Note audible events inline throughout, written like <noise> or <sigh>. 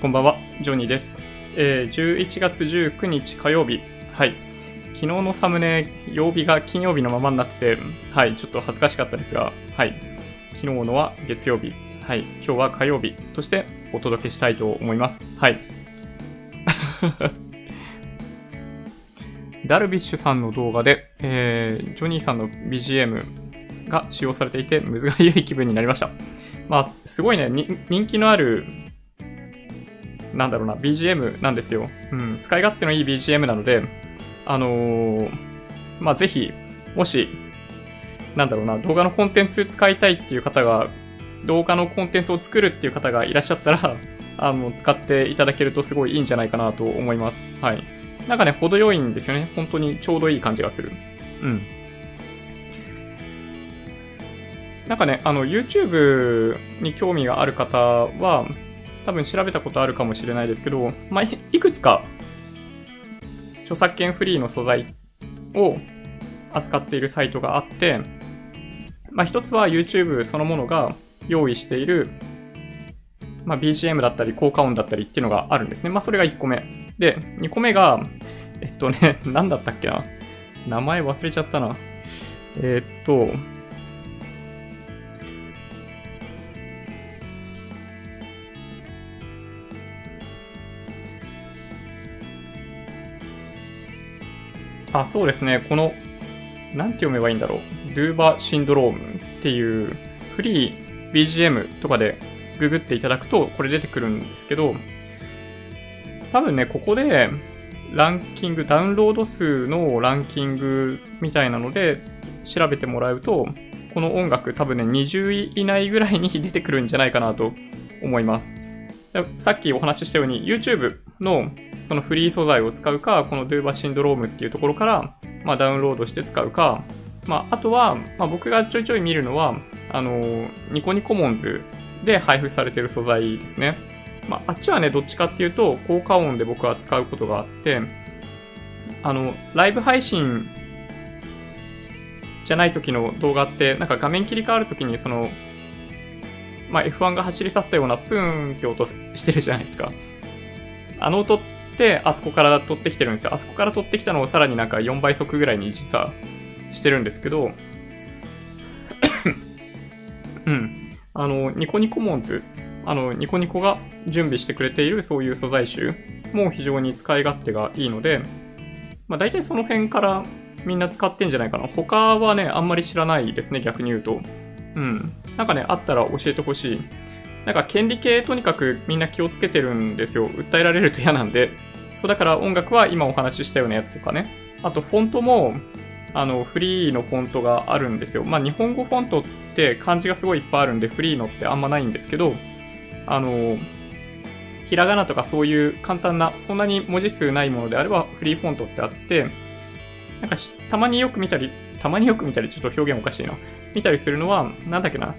こんばんは、ジョニーです。えー、11月19日火曜日。はい。昨日のサムネ、曜日が金曜日のままになってて、はい、ちょっと恥ずかしかったですが、はい。昨日のは月曜日。はい。今日は火曜日としてお届けしたいと思います。はい。<laughs> ダルビッシュさんの動画で、えー、ジョニーさんの BGM が使用されていて、むずがゆい気分になりました。まあ、すごいね、人気のあるなんだろうな、BGM なんですよ。うん、使い勝手のいい BGM なので、あのー、まあ、ぜひ、もし、なんだろうな、動画のコンテンツ使いたいっていう方が、動画のコンテンツを作るっていう方がいらっしゃったら、<laughs> あの、使っていただけるとすごいいいんじゃないかなと思います。はい。なんかね、程よいんですよね。本当にちょうどいい感じがする。うん。なんかね、あの、YouTube に興味がある方は、多分調べたことあるかもしれないですけど、まあ、いくつか著作権フリーの素材を扱っているサイトがあって、まあ、一つは YouTube そのものが用意している、まあ、BGM だったり効果音だったりっていうのがあるんですね。まあ、それが1個目。で、2個目が、えっとね、<laughs> 何だったっけな。名前忘れちゃったな。えー、っと、あ、そうですね。この、なんて読めばいいんだろう。ドゥーバシンドロームっていうフリー BGM とかでググっていただくとこれ出てくるんですけど、多分ね、ここでランキング、ダウンロード数のランキングみたいなので調べてもらうと、この音楽多分ね、20位以内ぐらいに出てくるんじゃないかなと思います。さっきお話ししたように YouTube のそのフリー素材を使うか、この Doova シンドロームっていうところから、まあ、ダウンロードして使うか、まあ、あとは、まあ、僕がちょいちょい見るのは、あの、ニコニコモンズで配布されてる素材ですね。まあ、あっちはね、どっちかっていうと、効果音で僕は使うことがあって、あの、ライブ配信じゃない時の動画って、なんか画面切り替わる時に、その、まあ、F1 が走り去ったようなプーンって音してるじゃないですか。あの音って、あそこから取ってきてるんですよ。あそこから取ってきたのをさらになんか4倍速ぐらいに実はしてるんですけど、うん。あの、ニコニコモンズ、あの、ニコニコが準備してくれているそういう素材集も非常に使い勝手がいいので、まあ大体その辺からみんな使ってんじゃないかな。他はね、あんまり知らないですね、逆に言うと。うん。なんかね、あったら教えてほしい。なんか権利系とにかくみんな気をつけてるんですよ。訴えられると嫌なんで。そうだから音楽は今お話ししたようなやつとかね。あとフォントも、あの、フリーのフォントがあるんですよ。まあ日本語フォントって漢字がすごいいっぱいあるんでフリーのってあんまないんですけど、あの、ひらがなとかそういう簡単な、そんなに文字数ないものであればフリーフォントってあって、なんかたまによく見たり、たまによく見たり、ちょっと表現おかしいな。見たりするのは、なんだっけな。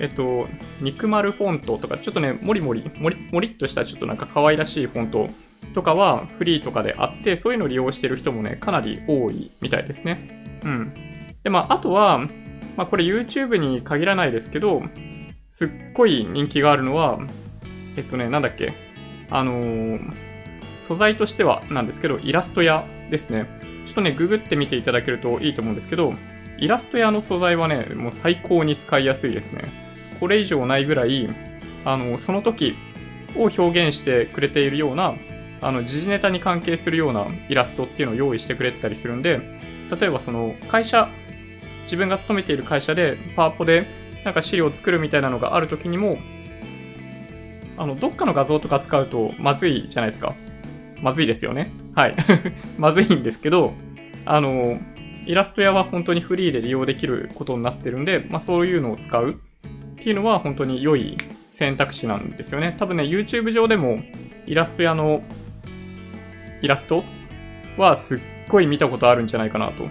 えっと、肉丸フォントとか、ちょっとね、もりもり、もり、もりっとしたちょっとなんか可愛らしいフォントとかはフリーとかであって、そういうのを利用してる人もね、かなり多いみたいですね。うん。で、まあ、あとは、まあ、これ YouTube に限らないですけど、すっごい人気があるのは、えっとね、なんだっけ。あのー、素材としてはなんですけど、イラスト屋ですね。ちょっとね、ググってみていただけるといいと思うんですけど、イラスト屋の素材はね、もう最高に使いやすいですね。これ以上ないぐらい、あの、その時を表現してくれているような、あの、時事ネタに関係するようなイラストっていうのを用意してくれたりするんで、例えばその、会社、自分が勤めている会社で、パワポで、なんか資料を作るみたいなのがある時にも、あの、どっかの画像とか使うとまずいじゃないですか。まずいですよね。はい。<laughs> まずいんですけど、あの、イラスト屋は本当にフリーで利用できることになってるんで、まあそういうのを使うっていうのは本当に良い選択肢なんですよね。多分ね、YouTube 上でもイラスト屋のイラストはすっごい見たことあるんじゃないかなと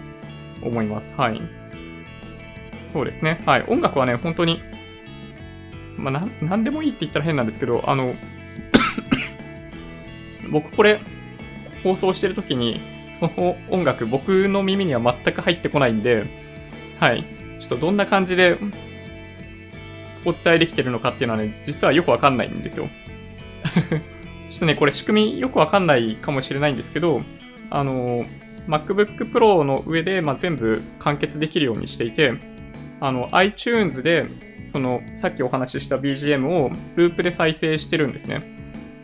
思います。はい。そうですね。はい。音楽はね、本当に、まあなん、でもいいって言ったら変なんですけど、あの、<coughs> 僕これ放送してる時に、その音楽、僕の耳には全く入ってこないんで、はい。ちょっとどんな感じでお伝えできてるのかっていうのはね、実はよくわかんないんですよ。<laughs> ちょっとね、これ仕組みよくわかんないかもしれないんですけど、あの、MacBook Pro の上で、まあ、全部完結できるようにしていて、あの、iTunes で、その、さっきお話しした BGM をループで再生してるんですね。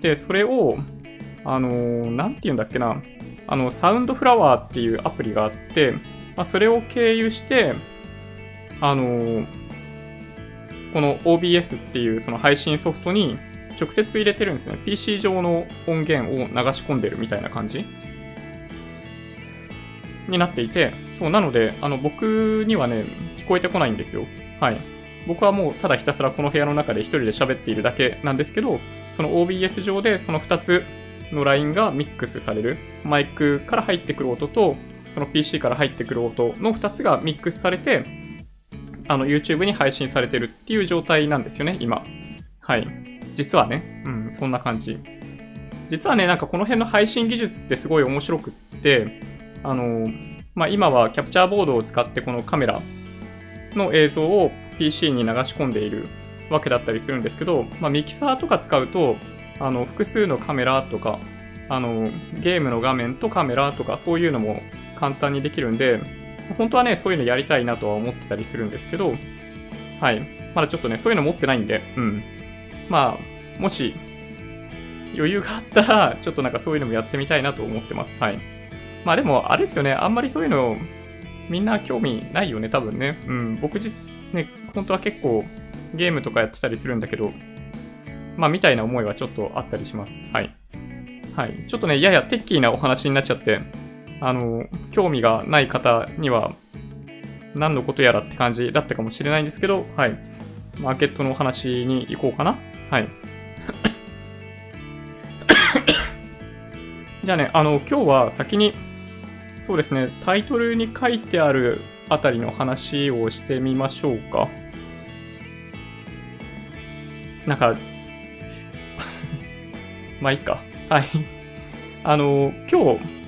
で、それを、あのー、なんて言うんだっけな、あの、サウンドフラワーっていうアプリがあって、まあ、それを経由して、あの、この OBS っていうその配信ソフトに直接入れてるんですね。PC 上の音源を流し込んでるみたいな感じになっていて、そう、なので、あの、僕にはね、聞こえてこないんですよ。はい。僕はもうただひたすらこの部屋の中で一人で喋っているだけなんですけど、その OBS 上でその2つのラインがミックスされる。マイクから入ってくる音と、その PC から入ってくる音の2つがミックスされて、あの YouTube に配信されてるっていう状態なんですよね、今。はい。実はね、うん、そんな感じ。実はね、なんかこの辺の配信技術ってすごい面白くって、あの、まあ、今はキャプチャーボードを使ってこのカメラの映像を PC に流し込んでいるわけだったりするんですけど、まあ、ミキサーとか使うと、あの、複数のカメラとか、あの、ゲームの画面とカメラとかそういうのも簡単にできるんで、本当はね、そういうのやりたいなとは思ってたりするんですけど、はい。まだちょっとね、そういうの持ってないんで、うん。まあ、もし、余裕があったら、ちょっとなんかそういうのもやってみたいなと思ってます。はい。まあでも、あれですよね、あんまりそういうの、みんな興味ないよね、多分ね。うん、僕じ、ね、本当は結構ゲームとかやってたりするんだけど、まあみたいな思いはちょっとあったりします。はい。はい。ちょっとね、ややテッキーなお話になっちゃって、あの、興味がない方には、何のことやらって感じだったかもしれないんですけど、はい。マーケットのお話に行こうかな。はい。<coughs> じゃあね、あの、今日は先にそうですね、タイトルに書いてあるあたりの話をしてみましょうか。なんか、まあいいか。はい。あの、今日、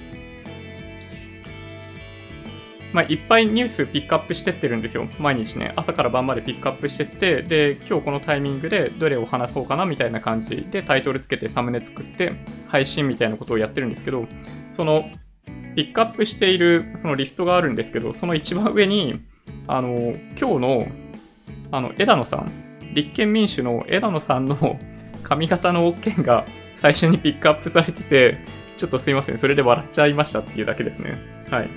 まあ、いっぱいニュースピックアップしてってるんですよ。毎日ね、朝から晩までピックアップしてって、で、今日このタイミングでどれを話そうかなみたいな感じでタイトルつけてサムネ作って配信みたいなことをやってるんですけど、そのピックアップしているそのリストがあるんですけど、その一番上に、あの、今日の、あの、枝野さん、立憲民主の枝野さんの髪型の件が最初にピックアップされてて、ちょっとすいません、それで笑っちゃいましたっていうだけですね。はい。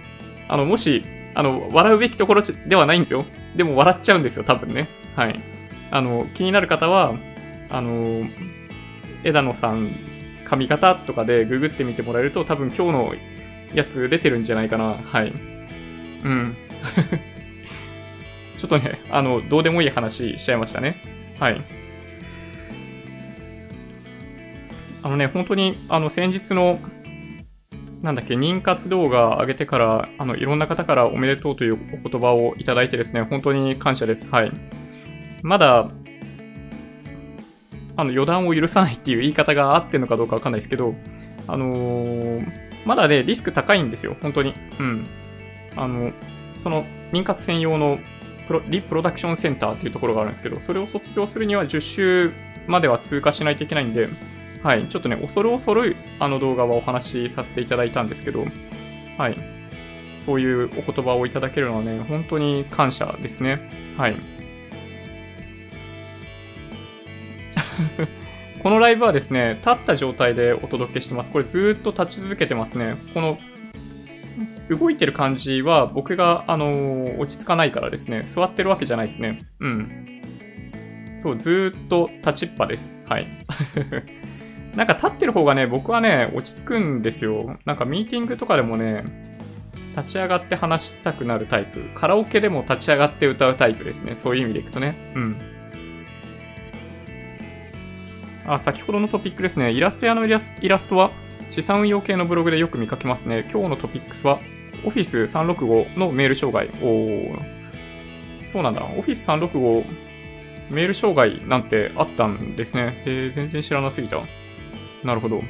あの、もし、あの、笑うべきところではないんですよ。でも笑っちゃうんですよ、多分ね。はい。あの、気になる方は、あの、枝野さん髪型とかでググってみてもらえると多分今日のやつ出てるんじゃないかな。はい。うん。<laughs> ちょっとね、あの、どうでもいい話しちゃいましたね。はい。あのね、本当に、あの、先日の、なんだっけ、妊活動画上げてから、あの、いろんな方からおめでとうというお言葉をいただいてですね、本当に感謝です。はい。まだ、あの、予断を許さないっていう言い方があってんのかどうかわかんないですけど、あのーまだね、リスク高いんですよ、本当に。うん。あの、その、妊活専用のプロリプロダクションセンターっていうところがあるんですけど、それを卒業するには10週までは通過しないといけないんで、はい、ちょっとね、恐る恐るあの動画はお話しさせていただいたんですけど、はい、そういうお言葉をいただけるのはね、本当に感謝ですね。はい。<laughs> このライブはですね、立った状態でお届けしてます。これずっと立ち続けてますね。この動いてる感じは僕が、あのー、落ち着かないからですね、座ってるわけじゃないですね。うん。そう、ずっと立ちっぱです。はい。<laughs> なんか立ってる方がね、僕はね、落ち着くんですよ。なんかミーティングとかでもね、立ち上がって話したくなるタイプ。カラオケでも立ち上がって歌うタイプですね。そういう意味でいくとね。うん。あ、先ほどのトピックですね。イラスト屋のイラストは資産運用系のブログでよく見かけますね。今日のトピックスは Office 365のメール障害。おそうなんだ。Office 365メール障害なんてあったんですね。えー、全然知らなすぎた。なるほど。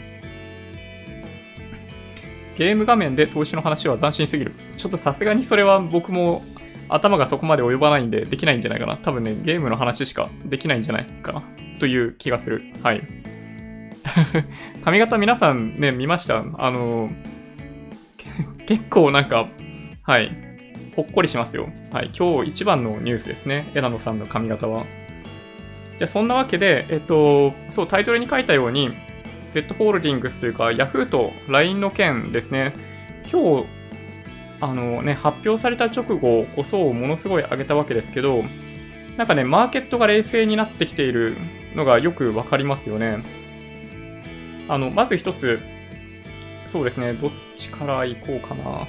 ゲーム画面で投資の話は斬新すぎる。ちょっとさすがにそれは僕も頭がそこまで及ばないんでできないんじゃないかな。多分ね、ゲームの話しかできないんじゃないかな。という気がする。はい。<laughs> 髪型皆さんね、見ました？あの、結構なんか、はい、ほっこりしますよ。はい、今日一番のニュースですね。枝野さんの髪型は。で、そんなわけで、えっと、そう、タイトルに書いたように、Z ホールディングスというか、Yahoo と LINE の件ですね。今日、あのね、発表された直後こそものすごい上げたわけですけど、なんかね、マーケットが冷静になってきているのがよくわかりますよね。あの、まず一つ、そうですね、どっちから行こうかな。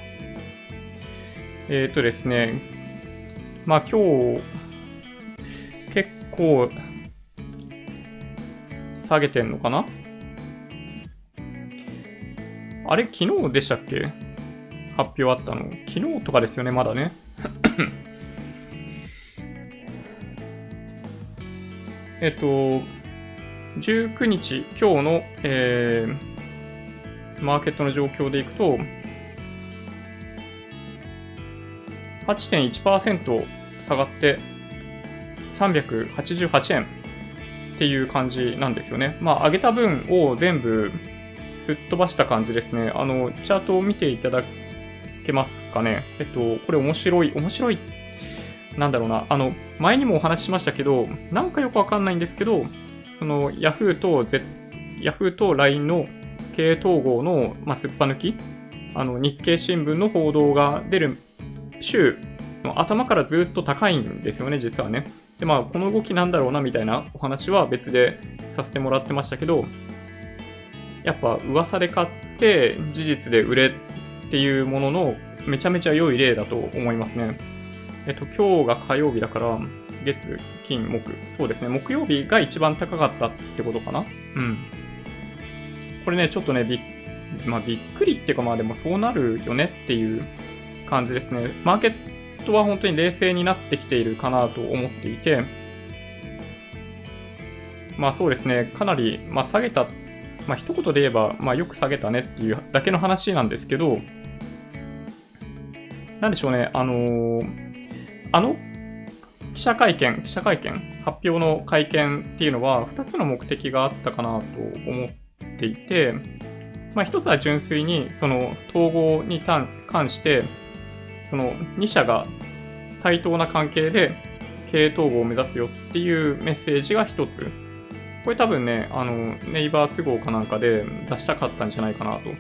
えっ、ー、とですね、まあ今日、結構、下げてんのかな？あれ、昨日でしたっけ？発表あったの。昨日とかですよね、まだね。<coughs> えっと、19日、今日の、えー、マーケットの状況でいくと、8.1%下がって388円っていう感じなんですよね。まあ、上げた分を全部すっ飛ばした感じですね。あの、チャートを見ていただけますかね。えっと、これ面白い、面白い、なんだろうな。あの、前にもお話ししましたけど、なんかよくわかんないんですけど、その Yahoo と、Z、Yahoo と LINE の経営統合の、まあ、すっぱ抜き、あの、日経新聞の報道が出る週の頭からずっと高いんですよね、実はね。で、まあ、この動きなんだろうな、みたいなお話は別でさせてもらってましたけど、やっぱ噂で買って事実で売れっていうもののめちゃめちゃ良い例だと思いますね。えっと、今日が火曜日だから、月、金、木。そうですね。木曜日が一番高かったってことかな？うん。これね、ちょっとね、びっ、まあ、びっくりっていうか、まあでもそうなるよねっていう感じですね。マーケットは本当に冷静になってきているかなと思っていて、まあそうですね、かなり、まあ、下げたっまあ一言で言えば、まあよく下げたねっていうだけの話なんですけど、なんでしょうね、あの、あの記者会見、記者会見、発表の会見っていうのは2つの目的があったかなと思っていて、まあ一つは純粋にその統合に関して、その2社が対等な関係で経営統合を目指すよっていうメッセージが1つ。これ多分ね、あの、ネイバー都合かなんかで出したかったんじゃないかなと。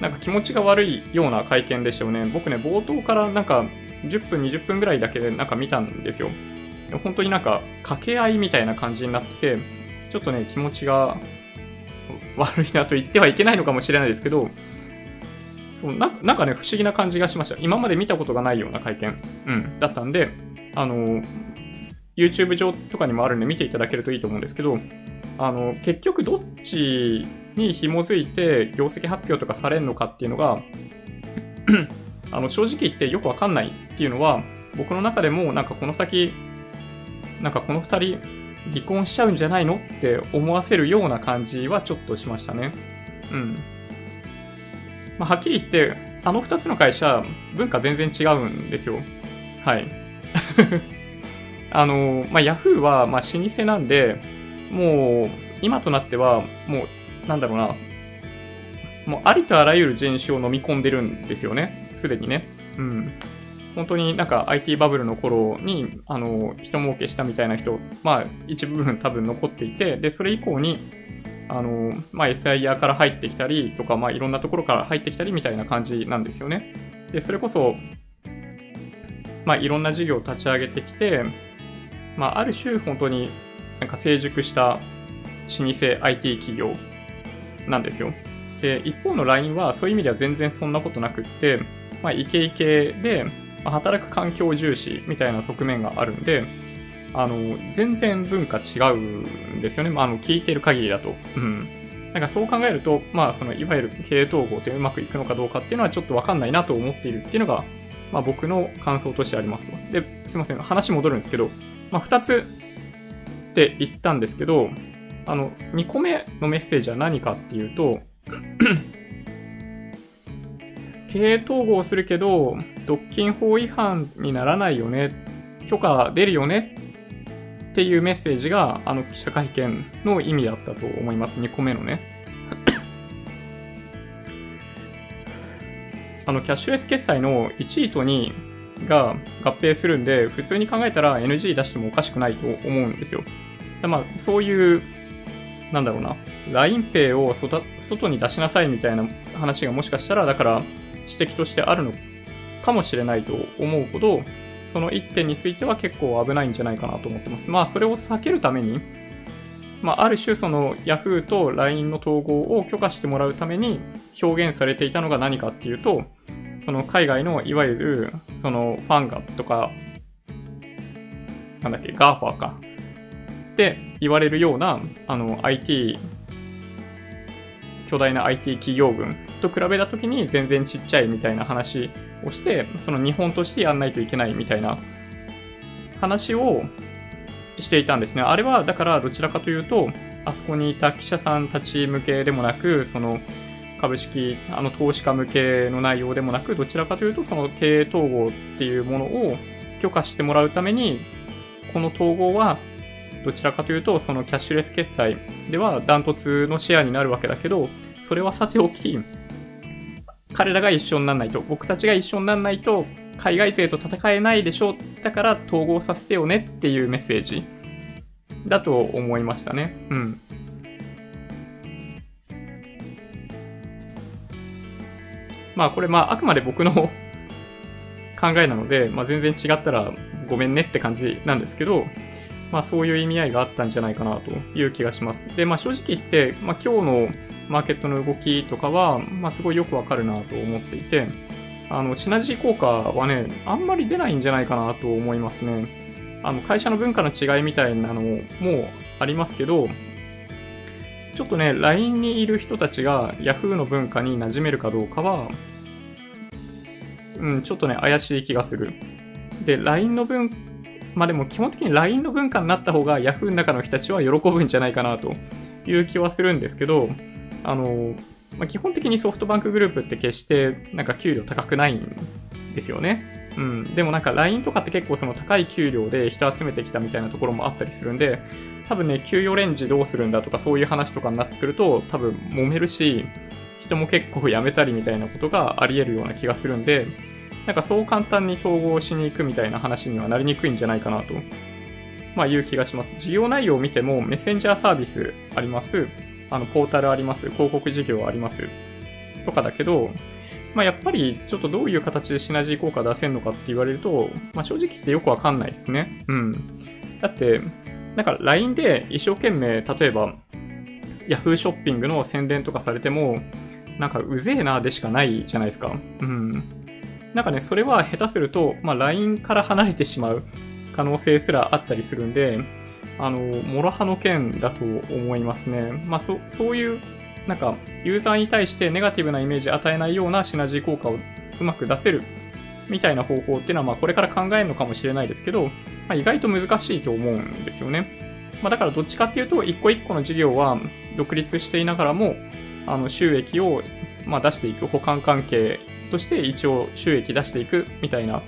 なんか気持ちが悪いような会見でしたよね。僕ね、冒頭からなんか10分、20分ぐらいだけでなんか見たんですよ。本当になんか掛け合いみたいな感じになって、ちょっとね、気持ちが悪いなと言ってはいけないのかもしれないですけど、そうななんかね、不思議な感じがしました。今まで見たことがないような会見、うん、だったんで、あの、YouTube 上とかにもあるんで見ていただけるといいと思うんですけど、あの、結局どっちに紐づいて業績発表とかされるのかっていうのが <clears throat> あの、正直言ってよくわかんないっていうのは、僕の中でもなんかこの先、なんかこの二人離婚しちゃうんじゃないのって思わせるような感じはちょっとしましたね。うん。まあ、はっきり言って、あの二つの会社、文化全然違うんですよ。はい。あの、まあ、ヤフーは、ま、老舗なんで、もう、今となっては、もう、なんだろうな、もう、ありとあらゆる人種を飲み込んでるんですよね。すでにね。うん。本当になんか IT バブルの頃に、あの、人儲けしたみたいな人、まあ、一部分多分残っていて、で、それ以降に、あの、まあ、SIR から入ってきたりとか、まあ、いろんなところから入ってきたりみたいな感じなんですよね。で、それこそ、まあ、いろんな事業を立ち上げてきて、まあ、ある種本当になんか成熟した老舗 IT 企業なんですよ。で、一方の LINE はそういう意味では全然そんなことなくって、まあ、イケイケで、まあ、働く環境重視みたいな側面があるんで、あの、全然文化違うんですよね。まあ、あの、聞いてる限りだと。うん。なんかそう考えると、まあ、その、いわゆる経営統合ってうまくいくのかどうかっていうのはちょっとわかんないなと思っているっていうのが、まあ、僕の感想としてありますと。で、すいません。話戻るんですけど、まあ、2つって言ったんですけど、あの、2個目のメッセージは何かっていうと、<clears throat> 経営統合するけど、独禁法違反にならないよね、許可出るよねっていうメッセージが、あの記者会見の意味だったと思います。2個目のね。<clears throat> あの、キャッシュレス決済の1位と2位が合併するんで、普通に考えたら NG 出してもおかしくないと思うんですよ。まあ、そういう、なんだろうな、LINEPay を外に出しなさいみたいな話がもしかしたら、だから指摘としてあるのかもしれないと思うほど、その1点については結構危ないんじゃないかなと思ってます。まあ、それを避けるために、まあ、ある種その Yahoo と LINE の統合を許可してもらうために表現されていたのが何かっていうと、その海外のいわゆるその FANGA とか、なんだっけ、 GAFA か。って言われるような、あの IT、巨大な IT 企業群と比べたときに全然ちっちゃいみたいな話をして、その日本としてやんないといけないみたいな話をしていたんですね。あれはだからどちらかというと、あそこにいた記者さんたち向けでもなく、その株式、あの投資家向けの内容でもなく、どちらかというとその経営統合っていうものを許可してもらうために、この統合はどちらかというと、そのキャッシュレス決済ではダントツのシェアになるわけだけど、それはさておき、彼らが一緒にならないと、僕たちが一緒にならないと、海外勢と戦えないでしょう。だから統合させてよねっていうメッセージだと思いましたね。うん。まあこれまああくまで僕の <laughs> 考えなので、まあ、全然違ったらごめんねって感じなんですけど、まあそういう意味合いがあったんじゃないかなという気がします。で、まあ正直言って、まあ今日のマーケットの動きとかは、まあすごいよくわかるなと思っていて、あの、シナジー効果はね、あんまり出ないんじゃないかなと思いますね。あの、会社の文化の違いみたいなのもありますけど、ちょっとね、LINE にいる人たちが Yahoo の文化に馴染めるかどうかは、うん、ちょっとね、怪しい気がする。で、LINE の文、まあでも基本的に LINE の文化になった方が Yahoo の中の人たちは喜ぶんじゃないかなという気はするんですけど、あの、まあ、基本的にソフトバンクグループって決してなんか給料高くないんですよね。うん。でもなんか LINE とかって結構その高い給料で人集めてきたみたいなところもあったりするんで、多分ね、給与レンジどうするんだとかそういう話とかになってくると多分揉めるし、人も結構辞めたりみたいなことがあり得るような気がするんで、なんかそう簡単に統合しに行くみたいな話にはなりにくいんじゃないかなと、まあいう気がします。事業内容を見てもメッセンジャーサービスあります。あの、ポータルあります、広告事業あります、とかだけど、まあ、やっぱりちょっとどういう形でシナジー効果出せるのかって言われると、まあ、正直言ってよくわかんないですね。うん。だって、なんか LINE で一生懸命、例えば、Yahoo ショッピングの宣伝とかされても、なんかうぜえなでしかないじゃないですか。うん。なんかね、それは下手すると、まあ、LINE から離れてしまう可能性すらあったりするんで、あの、諸刃の剣だと思いますね。まあ、そ、そういう、なんか、ユーザーに対してネガティブなイメージ与えないようなシナジー効果をうまく出せるみたいな方法っていうのは、まあ、これから考えるのかもしれないですけど、まあ、意外と難しいと思うんですよね。まあ、だからどっちかっていうと、一個一個の事業は独立していながらも、あの、収益を、まあ、出していく、保管関係として一応収益出していくみたいな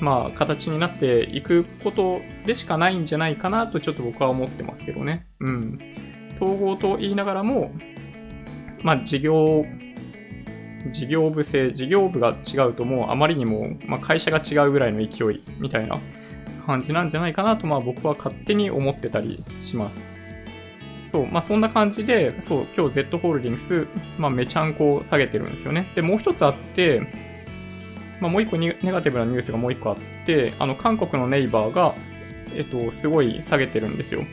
まあ、形になっていくことでしかないんじゃないかなとちょっと僕は思ってますけどね。うん。統合と言いながらも、まあ、事業、事業部性、事業部が違うともうあまりにも、まあ、会社が違うぐらいの勢いみたいな感じなんじゃないかなと、まあ僕は勝手に思ってたりします。そう、まあそんな感じで、そう、今日 Z ホールディングス、まあめちゃんこ下げてるんですよね。で、もう一つあって、まあ、もう一個ネガティブなニュースがもう一個あって、あの、韓国のネイバーが、えっと、すごい下げてるんですよ。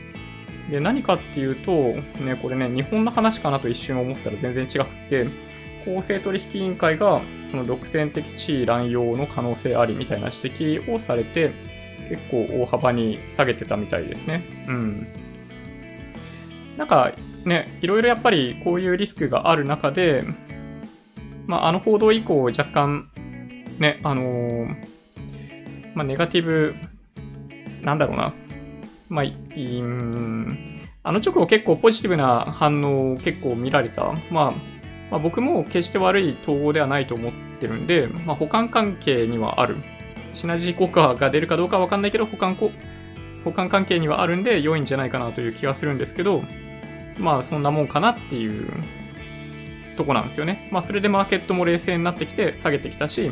で、何かっていうと、ね、これね、日本の話かなと一瞬思ったら全然違くて、公正取引委員会が、その独占的地位乱用の可能性ありみたいな指摘をされて、結構大幅に下げてたみたいですね。うん。なんか、ね、いろいろやっぱりこういうリスクがある中で、まあ、あの報道以降若干ね、あのー、まあ、ネガティブ、なんだろうな。まあ、いん、あの直後結構ポジティブな反応を結構見られた。まあ、まあ、僕も決して悪い統合ではないと思ってるんで、まあ、保管関係にはある。シナジー効果が出るかどうかわかんないけど、保管こ、補完関係にはあるんで良いんじゃないかなという気がするんですけど、まあそんなもんかなっていうとこなんですよね。まあそれでマーケットも冷静になってきて下げてきたし、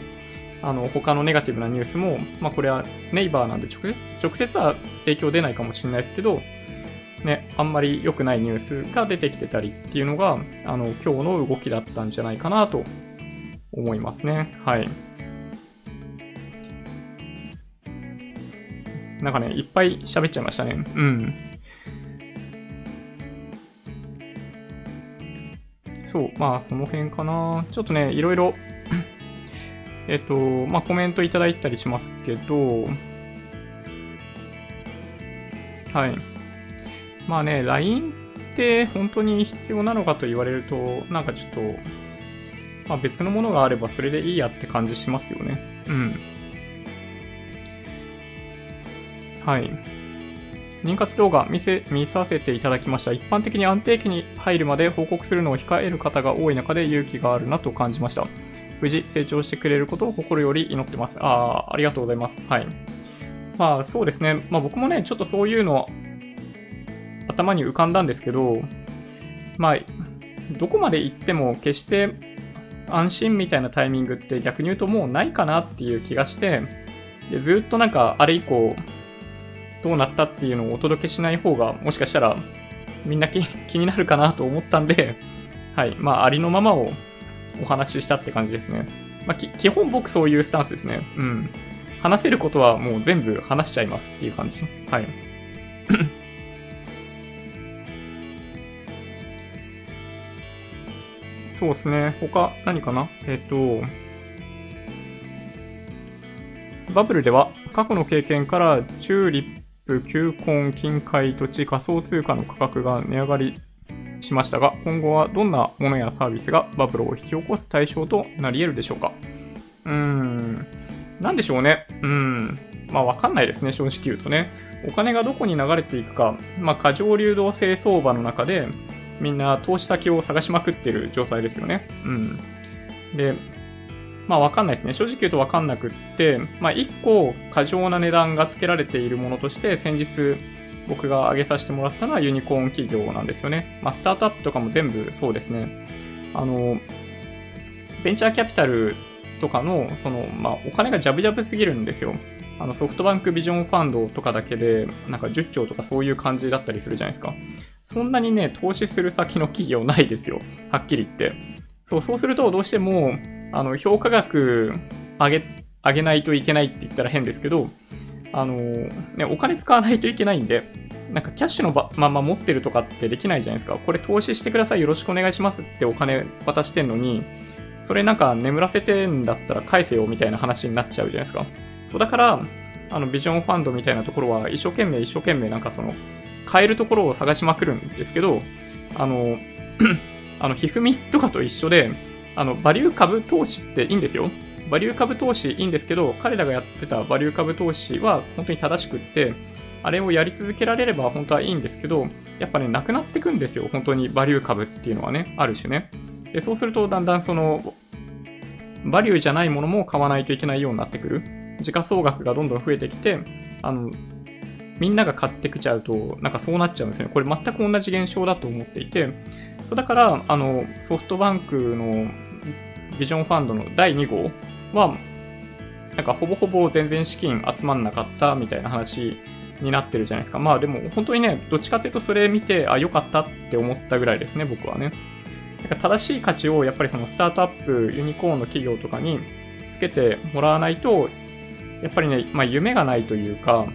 あの他のネガティブなニュースも、まあこれはネイバーなんで直接直接は影響出ないかもしれないですけど、ね、あんまり良くないニュースが出てきてたりっていうのが、あの今日の動きだったんじゃないかなと思いますね。はい。なんかね、いっぱい喋っちゃいましたね。うん。そう、まあ、その辺かな。ちょっとね、いろいろ <coughs> えっと、まあ、コメントいただいたりしますけど、はい。まあね、LINE って本当に必要なのかと言われると、なんかちょっと、まあ別のものがあればそれでいいやって感じしますよね。うん。はい。妊活動画見せ、見させていただきました。一般的に安定期に入るまで報告するのを控える方が多い中で勇気があるなと感じました。無事成長してくれることを心より祈ってます。ああ、ありがとうございます。はい。まあそうですね。まあ僕もね、ちょっとそういうの頭に浮かんだんですけど、まあ、どこまで行っても決して安心みたいなタイミングって逆に言うともうないかなっていう気がして、でずっとなんかあれ以降どうなったっていうのをお届けしない方がもしかしたらみんな <laughs> 気になるかなと思ったんで、はい。まあ、ありのままをお話ししたって感じですね。まあ、基本僕そういうスタンスですね。うん。話せることはもう全部話しちゃいますっていう感じ。はい。そうですね。他、何かな？えっ、と、バブルでは過去の経験からチューリップ、球根、金塊、土地、仮想通貨の価格が値上がりしましたが、今後はどんなものやサービスがバブルを引き起こす対象となり得るでしょうか？うーん、なんでしょうね。うん。まあわかんないですね、正直言うとね。お金がどこに流れていくか、まあ過剰流動性相場の中で、みんな投資先を探しまくってる状態ですよね。うん。で、まあわかんないですね。正直言うとわかんなくって、まあ一個過剰な値段が付けられているものとして先日僕が挙げさせてもらったのはユニコーン企業なんですよね。まあスタートアップとかも全部そうですね。あの、ベンチャーキャピタルとかの、その、まあお金がジャブジャブすぎるんですよ。あのソフトバンクビジョンファンドとかだけで、なんか10兆とかそういう感じだったりするじゃないですか。そんなにね、投資する先の企業ないですよ。はっきり言って。そう、そうするとどうしても、あの、評価額上げ、上げないといけないって言ったら変ですけど、あの、ね、お金使わないといけないんで、なんかキャッシュのまま持ってるとかってできないじゃないですか。これ投資してください、よろしくお願いしますってお金渡してんのに、それなんか眠らせてんだったら返せよみたいな話になっちゃうじゃないですか。そうだから、あのビジョンファンドみたいなところは一生懸命一生懸命なんかその買えるところを探しまくるんですけど、あの、<clears throat> あの、ひふみとかと一緒で、あの、バリュー株投資っていいんですよ。バリュー株投資いいんですけど、彼らがやってたバリュー株投資は本当に正しくって、あれをやり続けられれば本当はいいんですけど、やっぱね、なくなってくんですよ。本当にバリュー株っていうのはね、ある種ね。で、そうするとだんだんその、バリューじゃないものも買わないといけないようになってくる。時価総額がどんどん増えてきて、あの、みんなが買ってきちゃうと、なんかそうなっちゃうんですね。これ全く同じ現象だと思っていて、そうだから、あの、ソフトバンクのビジョンファンドの第2号は、なんかほぼほぼ全然資金集まんなかったみたいな話になってるじゃないですか。まあでも本当にね、どっちかっていうとそれ見て、あ、良かったって思ったぐらいですね、僕はね。なんか正しい価値をやっぱりそのスタートアップ、ユニコーンの企業とかにつけてもらわないと、やっぱりね、まあ夢がないというか、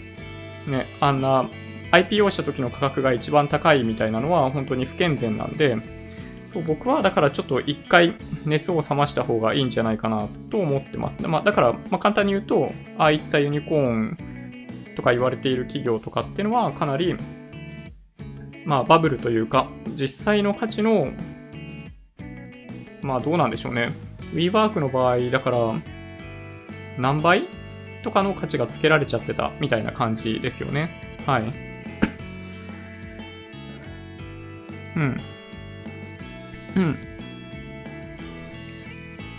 ね、あんな IPO した時の価格が一番高いみたいなのは本当に不健全なんで、そう僕はだからちょっと一回熱を冷ました方がいいんじゃないかなと思ってますね。まあだから、まあ簡単に言うと、ああいったユニコーンとか言われている企業とかっていうのはかなり、まあバブルというか、実際の価値の、まあどうなんでしょうね。WeWork の場合、だから、何倍とかの価値がつけられちゃってたみたいな感じですよね。はい。うん。うん。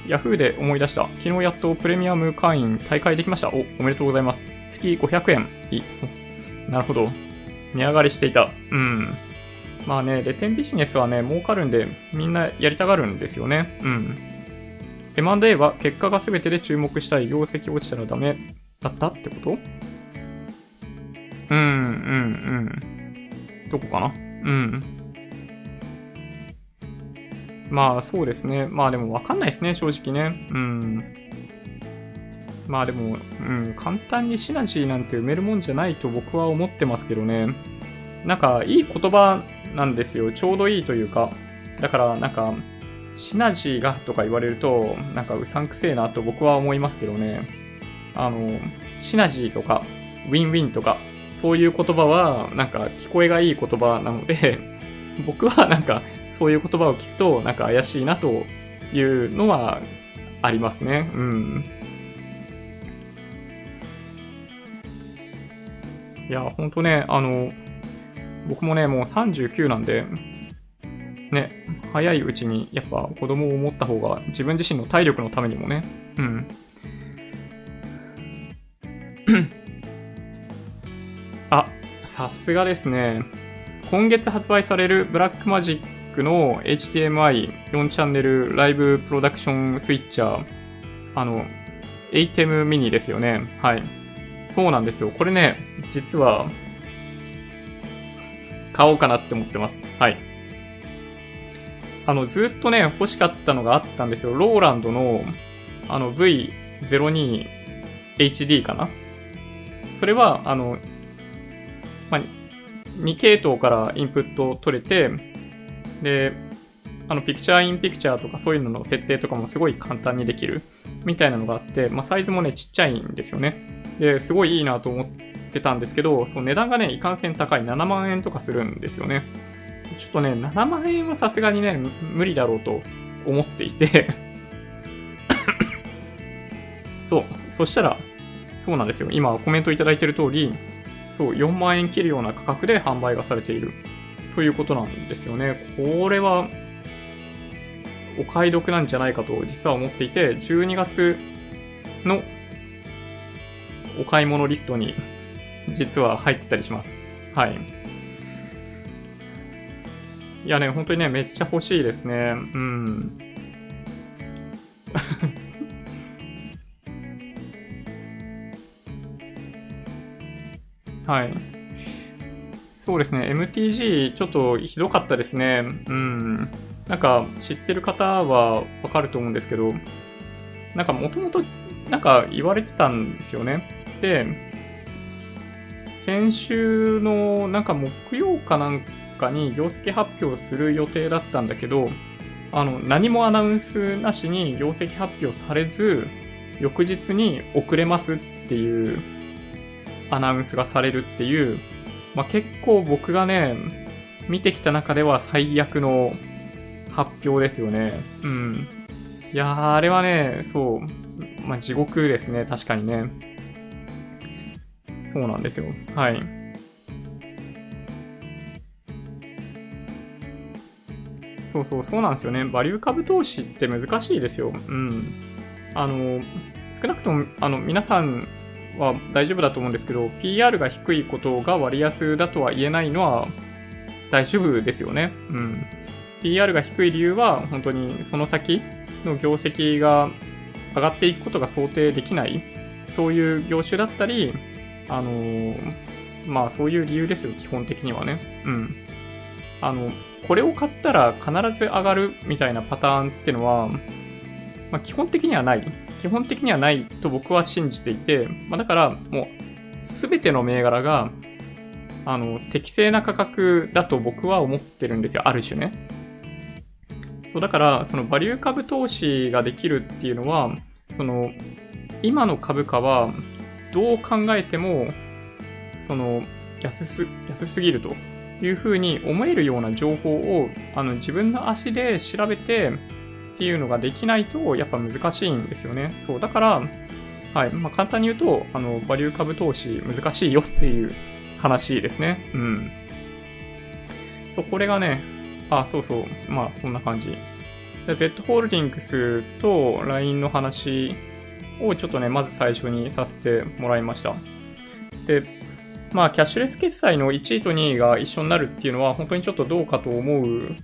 Yahoo で思い出した。昨日やっとプレミアム会員大会できました。お、おめでとうございます。月500円。いなるほど。値上がりしていた。うん。まあね、レテンビジネスはね、儲かるんで、みんなやりたがるんですよね。うん。M&A は結果が全てで注目したい業績落ちたらダメだったってこと？うん、うん、うん。どこかな？うん。まあそうですね。まあでもわかんないですね、正直ね。うん。まあでも、うん、簡単にシナジーなんて埋めるもんじゃないと僕は思ってますけどね。なんか、いい言葉なんですよ。ちょうどいいというか。だから、なんか、シナジーがとか言われると、なんかうさんくせえなと僕は思いますけどね。あの、シナジーとか、ウィンウィンとか、そういう言葉は、なんか聞こえがいい言葉なので、<laughs> 僕はなんか、そういう言葉を聞くと、なんか怪しいなというのはありますね。うん。いや、ほんとね、あの、僕もね、もう39なんで、ね、早いうちにやっぱ子供を持った方が自分自身の体力のためにもね、うん。<clears throat> あ、さすがですね。今月発売されるブラックマジックの HDMI4 チャンネルライブプロダクションスイッチャー、あの、ATEM ミニですよね。はい。そうなんですよ。これね、実は、買おうかなって思ってます。はい。あの、ずっとね、欲しかったのがあったんですよ。ローランドの、あの、V02HD かな？それは、あの、まあ、2系統からインプット取れて、で、あの、ピクチャーインピクチャーとかそういうのの設定とかもすごい簡単にできるみたいなのがあって、まあ、サイズもね、ちっちゃいんですよね。で、すごいいいなと思ってたんですけど、その値段がね、いかんせん高い7万円とかするんですよね。ちょっとね、7万円はさすがにね、無理だろうと思っていて <coughs> そう、そしたら、そうなんですよ。今コメントいただいてる通り、そう、4万円切るような価格で販売がされているということなんですよね。これは、お買い得なんじゃないかと実は思っていて、12月のお買い物リストに実は入ってたりします。はい。いやね、本当にね、めっちゃ欲しいですね。うん。<laughs> はい。そうですね、MTG ちょっとひどかったですね。うん。なんか知ってる方はわかると思うんですけど、なんかもともとなんか言われてたんですよね。で、先週のなんか木曜かなんに業績発表する予定だったんだけど、あの、何もアナウンスなしに業績発表されず、翌日に遅れますっていうアナウンスがされるっていう、まあ、結構僕がね、見てきた中では最悪の発表ですよね。うん。いやー、あれはね、そう、まあ、地獄ですね、確かにね。そうなんですよ。はい。そうそう、そうなんですよね。バリュー株投資って難しいですよ。うん。あの、少なくとも、あの、皆さんは大丈夫だと思うんですけど、PR が低いことが割安だとは言えないのは大丈夫ですよね。うん。PR が低い理由は、本当にその先の業績が上がっていくことが想定できない、そういう業種だったり、あの、まあそういう理由ですよ、基本的にはね。うん。あの、これを買ったら必ず上がるみたいなパターンってのは、まあ基本的にはない。基本的にはないと僕は信じていて、まあだからもう、すべての銘柄が、あの、適正な価格だと僕は思ってるんですよ、ある種ね。そうだから、そのバリュー株投資ができるっていうのは、その、今の株価はどう考えても、その、安す、安すぎるというふうに思えるような情報を、あの、自分の足で調べてっていうのができないと、やっぱ難しいんですよね。そう、だから、はい。まあ、簡単に言うと、あの、バリュー株投資難しいよっていう話ですね。うん。そう、これがね、あ、そうそう。まあ、そんな感じ。Z ホールディングスと LINE の話をちょっとね、まず最初にさせてもらいました。で、まあ、キャッシュレス決済の1位と2位が一緒になるっていうのは、本当にちょっとどうかと思う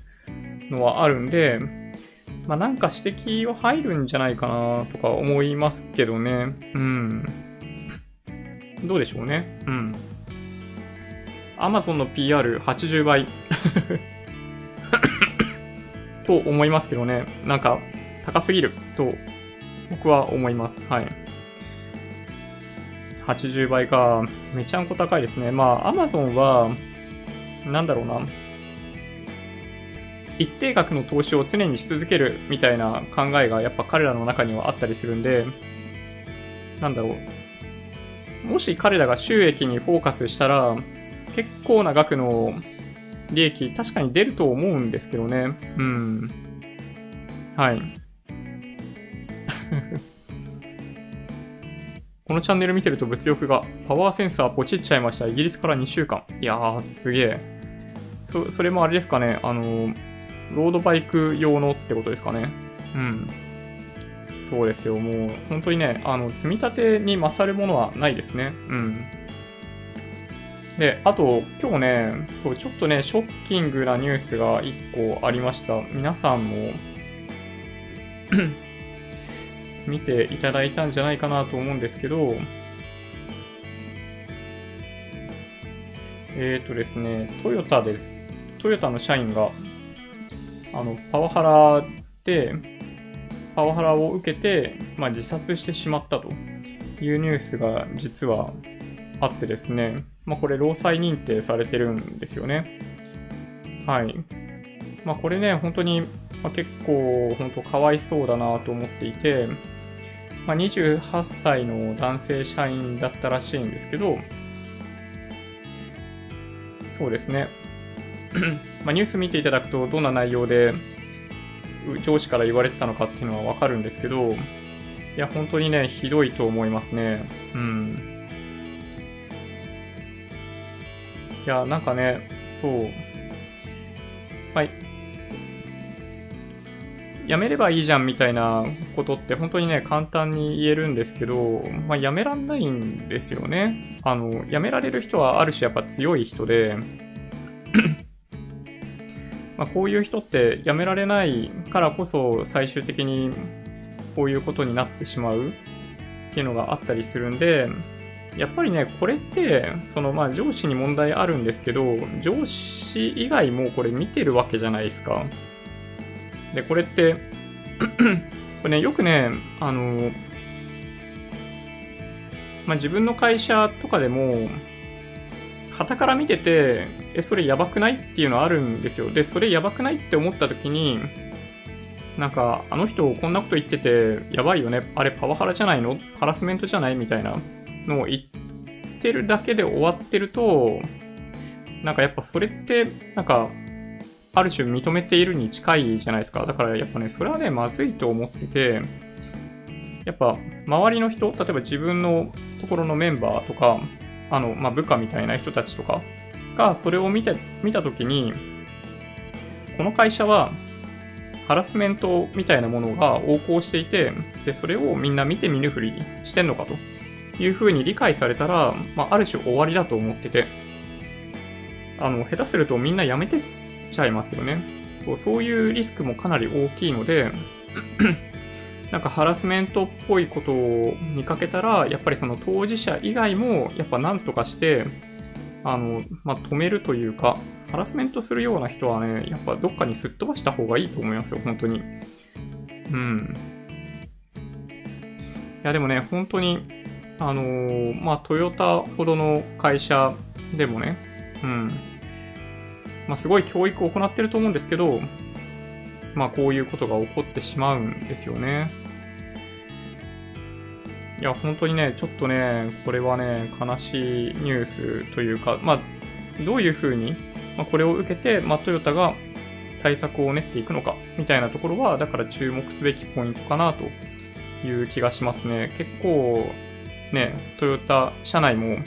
のはあるんで、まあ、なんか指摘は入るんじゃないかなとか思いますけどね。うん。どうでしょうね。うん。Amazon の PR80 倍 <laughs> と思いますけどね。なんか、高すぎると僕は思います。はい。80倍か。めちゃんこ高いですね。まあ、Amazon は、なんだろうな。一定額の投資を常にし続けるみたいな考えがやっぱ彼らの中にはあったりするんで、なんだろう。もし彼らが収益にフォーカスしたら、結構な額の利益確かに出ると思うんですけどね。うん。はい。<laughs> このチャンネル見てると物欲が、パワーセンサーポチっちゃいました。イギリスから2週間。いやー、すげえ。そ、それもあれですかね。あの、ロードバイク用のってことですかね。うん。そうですよ。もう、本当にね、あの、積み立てに勝るものはないですね。うん。で、あと、今日ね、そう、ちょっとね、ショッキングなニュースが1個ありました。皆さんも見ていただいたんじゃないかなと思うんですけど、えっ、ー、とですね、トヨタです。トヨタの社員があの、パワハラで、パワハラを受けて、まあ、自殺してしまったというニュースが実はあってですね、まあ、これ、労災認定されてるんですよね。はい。まあ、これね、本当に、まあ、結構、本当かわいそうだなと思っていて、まあ、28歳の男性社員だったらしいんですけど、そうですね。<clears throat> まあ、ニュース見ていただくとどんな内容で上司から言われてたのかっていうのはわかるんですけど、いや、本当にね、ひどいと思いますね。うん。いや、なんかね、そう。はい。やめればいいじゃんみたいなことって本当にね、簡単に言えるんですけど、まあ、やめらんないんですよね。あの、やめられる人はある種やっぱ強い人で、ま、こういう人ってやめられないからこそ最終的にこういうことになってしまうっていうのがあったりするんで、やっぱりね、これって、そのまあ上司に問題あるんですけど、上司以外もこれ見てるわけじゃないですか。で、これって <clears throat> これね、よくね、あの、まあ自分の会社とかでも、旗から見てて、え、それやばくないっていうのあるんですよ。で、それやばくないって思った時に、なんか、あの人こんなこと言ってて、やばいよね。あれパワハラじゃないの？ハラスメントじゃない？みたいなのを言ってるだけで終わってると、なんかやっぱそれって、なんか、ある種認めているに近いじゃないですか。だからやっぱね、それはね、まずいと思ってて、やっぱ周りの人、例えば自分のところのメンバーとか、あの、まあ、部下みたいな人たちとかがそれを見て、見たときに、この会社はハラスメントみたいなものが横行していて、で、それをみんな見て見ぬふりしてんのかというふうに理解されたら、まあ、ある種終わりだと思ってて、あの、下手するとみんな辞めてちゃいますよね。そういうリスクもかなり大きいので <clears throat> なんかハラスメントっぽいことを見かけたら、やっぱりその当事者以外も、やっぱ何とかして、あの、まあ、止めるというか、ハラスメントするような人はね、やっぱどっかにすっ飛ばした方がいいと思いますよ、本当に。うん。いや、でもね、本当に、あのー、まあ、トヨタほどの会社でもね、うん。まあ、すごい教育を行ってると思うんですけど、まあこういうことが起こってしまうんですよね。いや、本当にね、ちょっとね、これはね、悲しいニュースというか、まあ、どういうふうに、まあ、これを受けて、まあ、トヨタが対策を練っていくのか、みたいなところは、だから注目すべきポイントかなという気がしますね。結構、ね、トヨタ社内も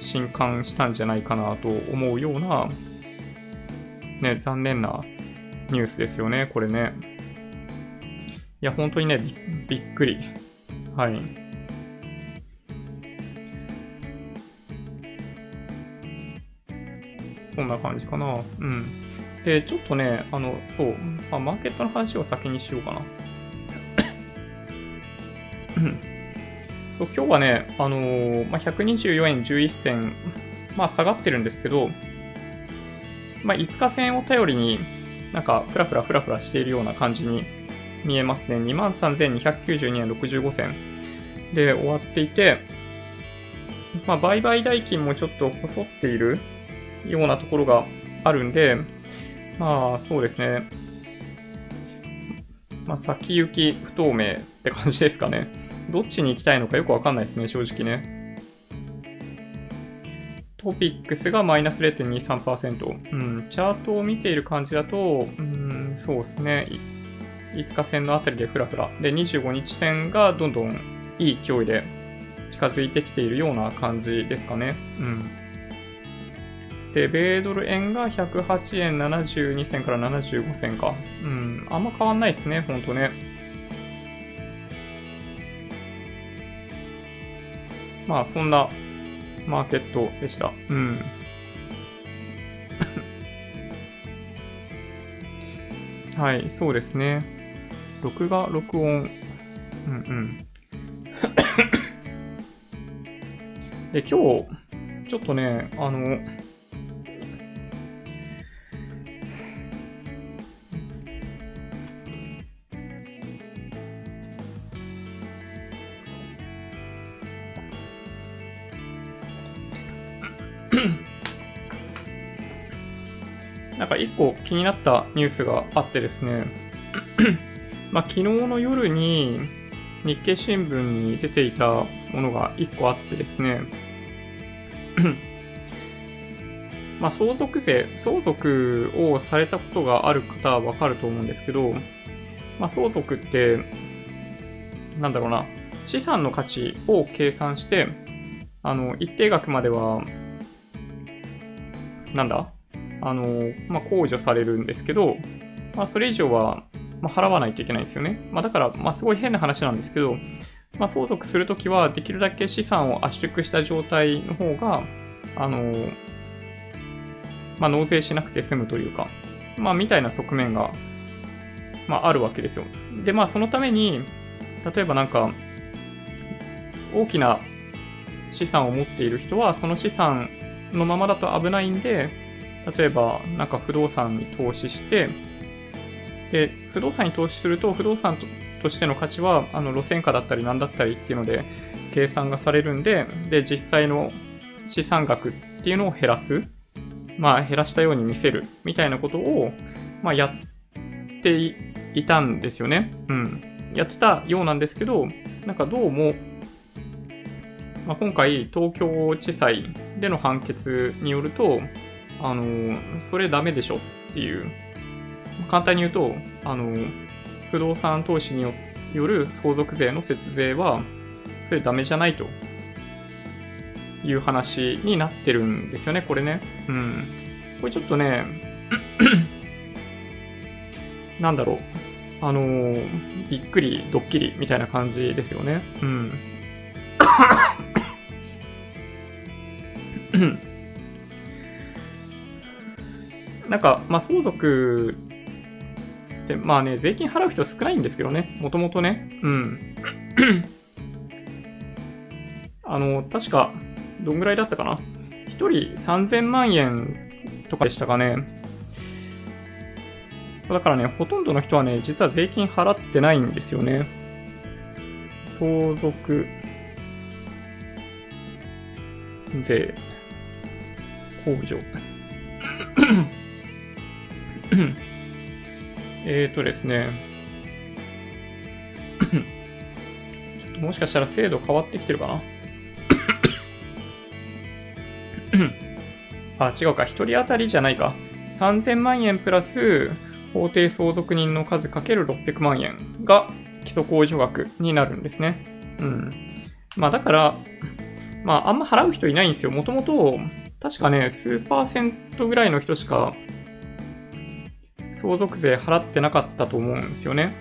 震撼したんじゃないかなと思うような、ね、残念なニュースですよね、これね。いや、本当にね、びっくり。はい。そんな感じかな。うん。で、ちょっとね、あの、そう、あ、マーケットの話を先にしようかな。今日はね、あのー、まあ、124円11銭、まあ、下がってるんですけど、まあ、5日線を頼りになんか、ふらふらふらふらしているような感じに見えますね。23,292円65銭で終わっていて、まあ、売買代金もちょっと細っているようなところがあるんで、まあ、そうですね。まあ、先行き不透明って感じですかね。どっちに行きたいのかよくわかんないですね、正直ね。トピックスがマイナス0.23%。うん、チャートを見ている感じだと、うん、そうですね。5日線のあたりでフラフラ。で、25日線がどんどんいい勢いで近づいてきているような感じですかね。うん。で、米ドル円が108円72銭から75銭か。うん、あんま変わんないですね、ほんとね。まあ、そんなマーケットでした。うん。<laughs> はい、そうですね。録画、録音。うんうん。で、今日、ちょっとね、あの、なんか一個気になったニュースがあってですね、<clears throat> まあ、昨日の夜に日経新聞に出ていたものが一個あってですね、<clears throat> まあ、相続税、相続をされたことがある方はわかると思うんですけど、まあ、相続って、なんだろうな、資産の価値を計算して、あの、一定額までは、なんだ？あの、まあ、控除されるんですけど、まあ、それ以上は、ま、払わないといけないんですよね。まあ、だから、まあ、すごい変な話なんですけど、まあ、相続するときは、できるだけ資産を圧縮した状態の方が、あの、まあ、納税しなくて済むというか、まあ、みたいな側面が、まあ、あるわけですよ。で、まあ、そのために、例えばなんか、大きな資産を持っている人は、その資産のままだと危ないんで、例えば、なんか不動産に投資して、で、不動産に投資すると、不動産としての価値は、あの、路線価だったり何だったりっていうので、計算がされるんで、で、実際の資産額っていうのを減らす。まあ、減らしたように見せる。みたいなことを、まあ、やっていたんですよね。うん。やってたようなんですけど、なんかどうも、まあ、今回、東京地裁での判決によると、あの、それダメでしょっていう。簡単に言うと、あの、不動産投資による相続税の節税は、それダメじゃないという話になってるんですよね、これね。うん。これちょっとね、<clears throat> なんだろう。あの、びっくり、ドッキリみたいな感じですよね。うん。なんか、まあ、相続って、まあね、税金払う人少ないんですけどね、もともとね。うん。<clears throat> あの、確か、どんぐらいだったかな ?1 人3000万円とかでしたかね。だからね、ほとんどの人はね、実は税金払ってないんですよね。相続税控除。えーとですね。<coughs> もしかしたら制度変わってきてるかな？<coughs> あ、違うか。1人当たりじゃないか。3000万円プラス法定相続人の数かける600万円が基礎控除額になるんですね。うん。まあだから、まああんま払う人いないんですよ。もともと、確かね、数パーセントぐらいの人しか相続税払ってなかったと思うんですよね。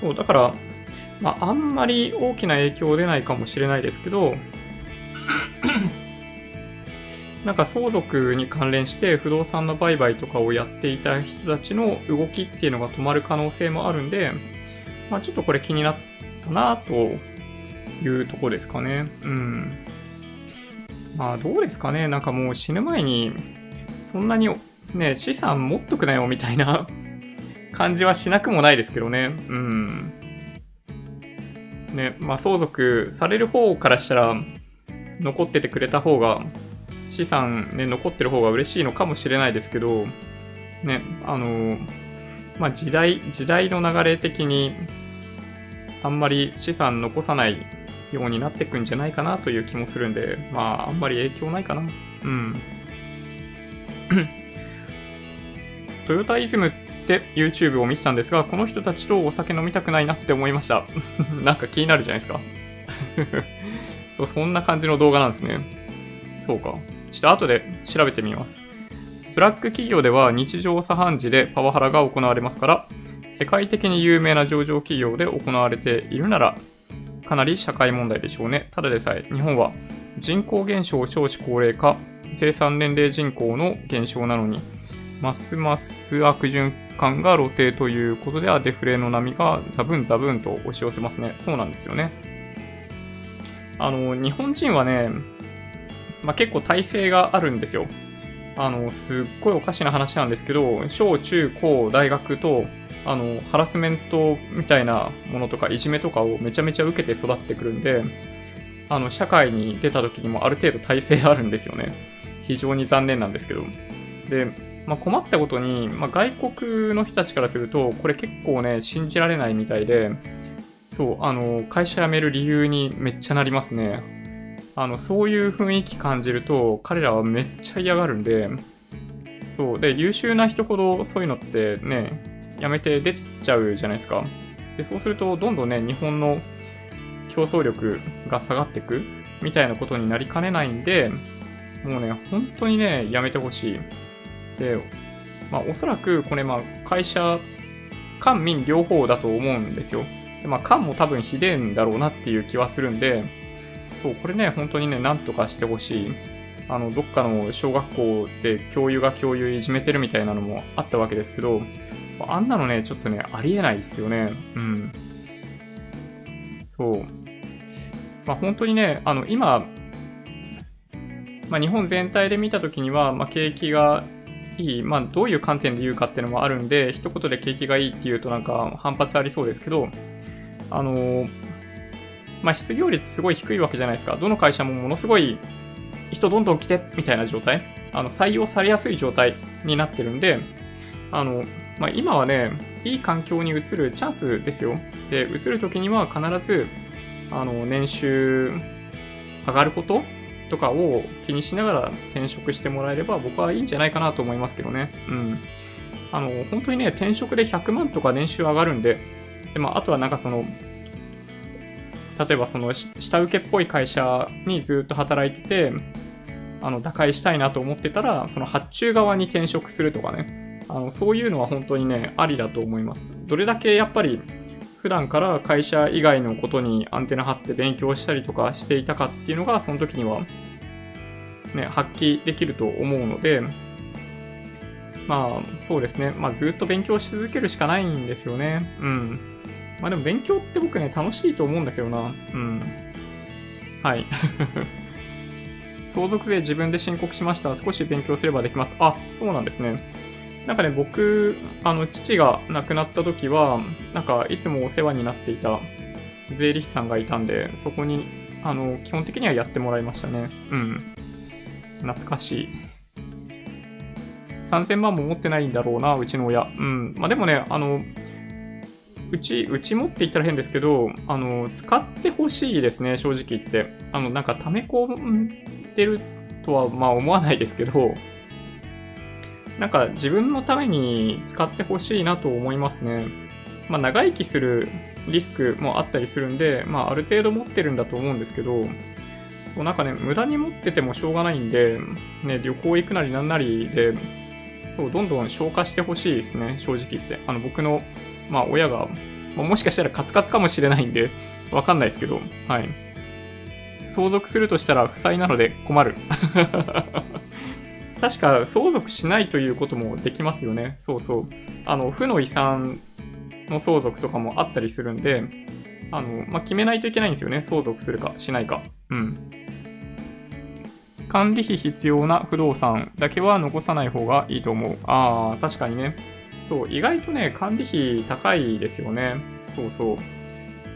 そう、だから、まあ、あんまり大きな影響出ないかもしれないですけど、なんか相続に関連して不動産の売買とかをやっていた人たちの動きっていうのが止まる可能性もあるんで、まあちょっとこれ気になったなというとこですかね。うん。まあどうですかね。なんかもう死ぬ前にそんなにね、資産持っとくなよみたいな <laughs> 感じはしなくもないですけどね。うん。ね、まあ相続される方からしたら残っててくれた方が資産ね、残ってる方が嬉しいのかもしれないですけど、ね、あの、まあ、時代、時代の流れ的に、あんまり資産残さないようになってくんじゃないかなという気もするんで、まあ、あんまり影響ないかな。うん。<coughs> トヨタイズムって YouTube を見てたんですが、この人たちとお酒飲みたくないなって思いました。<laughs> なんか気になるじゃないですか。<laughs> そう、そんな感じの動画なんですね。そうか。ちょっと後で調べてみます。ブラック企業では日常茶飯事でパワハラが行われますから、世界的に有名な上場企業で行われているなら、かなり社会問題でしょうね。ただでさえ、日本は人口減少、少子高齢化、生産年齢人口の減少なのに、ますます悪循環が露呈ということではデフレの波がザブンザブンと押し寄せますね。そうなんですよね。あの、日本人はね、まあ、結構体制があるんですよ。あの、すっごいおかしな話なんですけど、小中高大学と、あの、ハラスメントみたいなものとか、いじめとかをめちゃめちゃ受けて育ってくるんで、あの、社会に出た時にもある程度体制あるんですよね。非常に残念なんですけど。で、まあ、困ったことに、まあ、外国の人たちからすると、これ結構ね、信じられないみたいで、そう、あの、会社辞める理由にめっちゃなりますね。あの、そういう雰囲気感じると、彼らはめっちゃ嫌がるんで、そう。で、優秀な人ほどそういうのってね、やめて出ちゃうじゃないですか。で、そうすると、どんどんね、日本の競争力が下がっていくみたいなことになりかねないんで、もうね、本当にね、やめてほしい。で、まあ、おそらく、これ、まあ、会社、官民両方だと思うんですよ。でまあ、官も多分ひでえんだろうなっていう気はするんで、そう、これね、本当にね、なんとかしてほしい。あの、どっかの小学校で教諭が教諭いじめてるみたいなのもあったわけですけど、あんなのね、ちょっとね、ありえないですよね。うん。そう。まあ、本当にね、あの、今、まあ、日本全体で見たときには、まあ、景気がいい、まあ、どういう観点で言うかっていうのもあるんで、一言で景気がいいっていうとなんか反発ありそうですけど、あの、まあ、失業率すごい低いわけじゃないですか。どの会社もものすごい人どんどん来てみたいな状態。あの、採用されやすい状態になってるんで、あの、まあ、今はね、いい環境に移るチャンスですよ。で、移るときには必ず、あの、年収上がることとかを気にしながら転職してもらえれば僕はいいんじゃないかなと思いますけどね。うん。あの、本当にね、転職で100万とか年収上がるんで、で、まあ、あとはなんかその、例えばその下請けっぽい会社にずっと働いてて、あの、打開したいなと思ってたら、その発注側に転職するとかね。あの、そういうのは本当にね、ありだと思います。どれだけやっぱり、普段から会社以外のことにアンテナ張って勉強したりとかしていたかっていうのが、その時には、ね、発揮できると思うので、まあ、そうですね。まあ、ずっと勉強し続けるしかないんですよね。うん。まあでも勉強って僕ね、楽しいと思うんだけどな。うん。はい。<laughs> 相続税自分で申告しました。少し勉強すればできます。あ、そうなんですね。なんかね、僕、あの、父が亡くなった時は、なんか、いつもお世話になっていた税理士さんがいたんで、そこに、あの、基本的にはやってもらいましたね。うん。懐かしい。3000万も持ってないんだろうな、うちの親。うん。まあ、でもね、あの、うち、うちもって言ったら変ですけど、あの、使ってほしいですね、正直言って。あの、なんか溜め込んでるとは、まあ思わないですけど、なんか自分のために使ってほしいなと思いますね。まあ長生きするリスクもあったりするんで、まあある程度持ってるんだと思うんですけど、なんかね、無駄に持っててもしょうがないんで、ね、旅行行くなりなんなりで、そう、どんどん消化してほしいですね、正直言って。あの、僕のまあ、親がまあ、もしかしたらカツカツかもしれないんで、わかんないですけど、はい。相続するとしたら負債なので困る。確か相続しないということもできますよね。そうそう。あの、負の遺産の相続とかもあったりするんで、あの、まあ、決めないといけないんですよね。相続するかしないか。うん。管理費必要な不動産だけは残さない方がいいと思う。ああ、確かにね。そう、意外とね、管理費高いですよね。そうそう。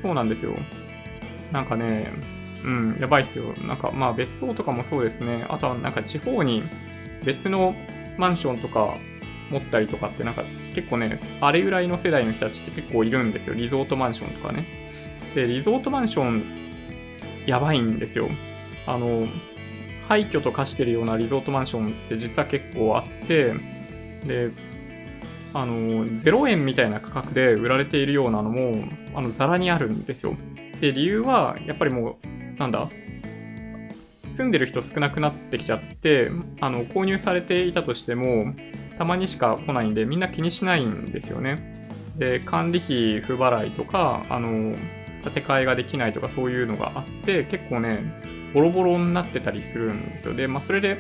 そうなんですよ。なんかね、うん、やばいっすよ。なんか、まあ別荘とかもそうですね。あとはなんか地方に別のマンションとか持ったりとかってなんか結構ね、あれぐらいの世代の人たちって結構いるんですよ。リゾートマンションとかね。で、リゾートマンション、やばいんですよ。あの、廃墟と化してるようなリゾートマンションって実は結構あって、で、あの、0円みたいな価格で売られているようなのも、あの、ザラにあるんですよ。で、理由は、やっぱりもう、なんだ、住んでる人少なくなってきちゃって、あの、購入されていたとしても、たまにしか来ないんで、みんな気にしないんですよね。で、管理費不払いとか、あの、建て替えができないとかそういうのがあって、結構ね、ボロボロになってたりするんですよ。で、まあ、それで、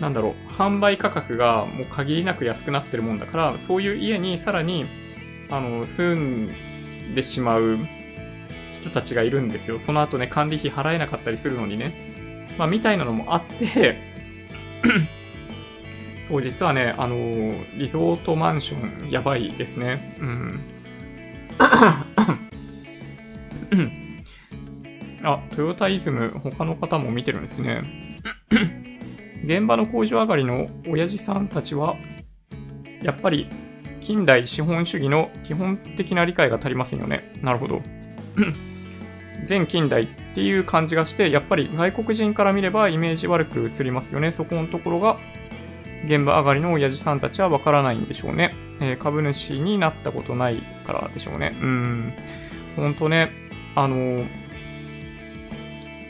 なんだろう、販売価格がもう限りなく安くなってるもんだから、そういう家にさらに、あの、住んでしまう人たちがいるんですよ。その後ね、管理費払えなかったりするのにね。まあ、みたいなのもあって <coughs> そう、実はね、あのリゾートマンション、やばいですね。うん。<coughs> あ、トヨタイズム、他の方も見てるんですね。<coughs> 現場の工場上がりの親父さんたちは、やっぱり近代資本主義の基本的な理解が足りませんよね。なるほど。全近代っていう感じがして、やっぱり外国人から見ればイメージ悪く映りますよね。そこのところが、現場上がりの親父さんたちはわからないんでしょうね。えー、株主になったことないからでしょうね。うん。ほんとね、あのー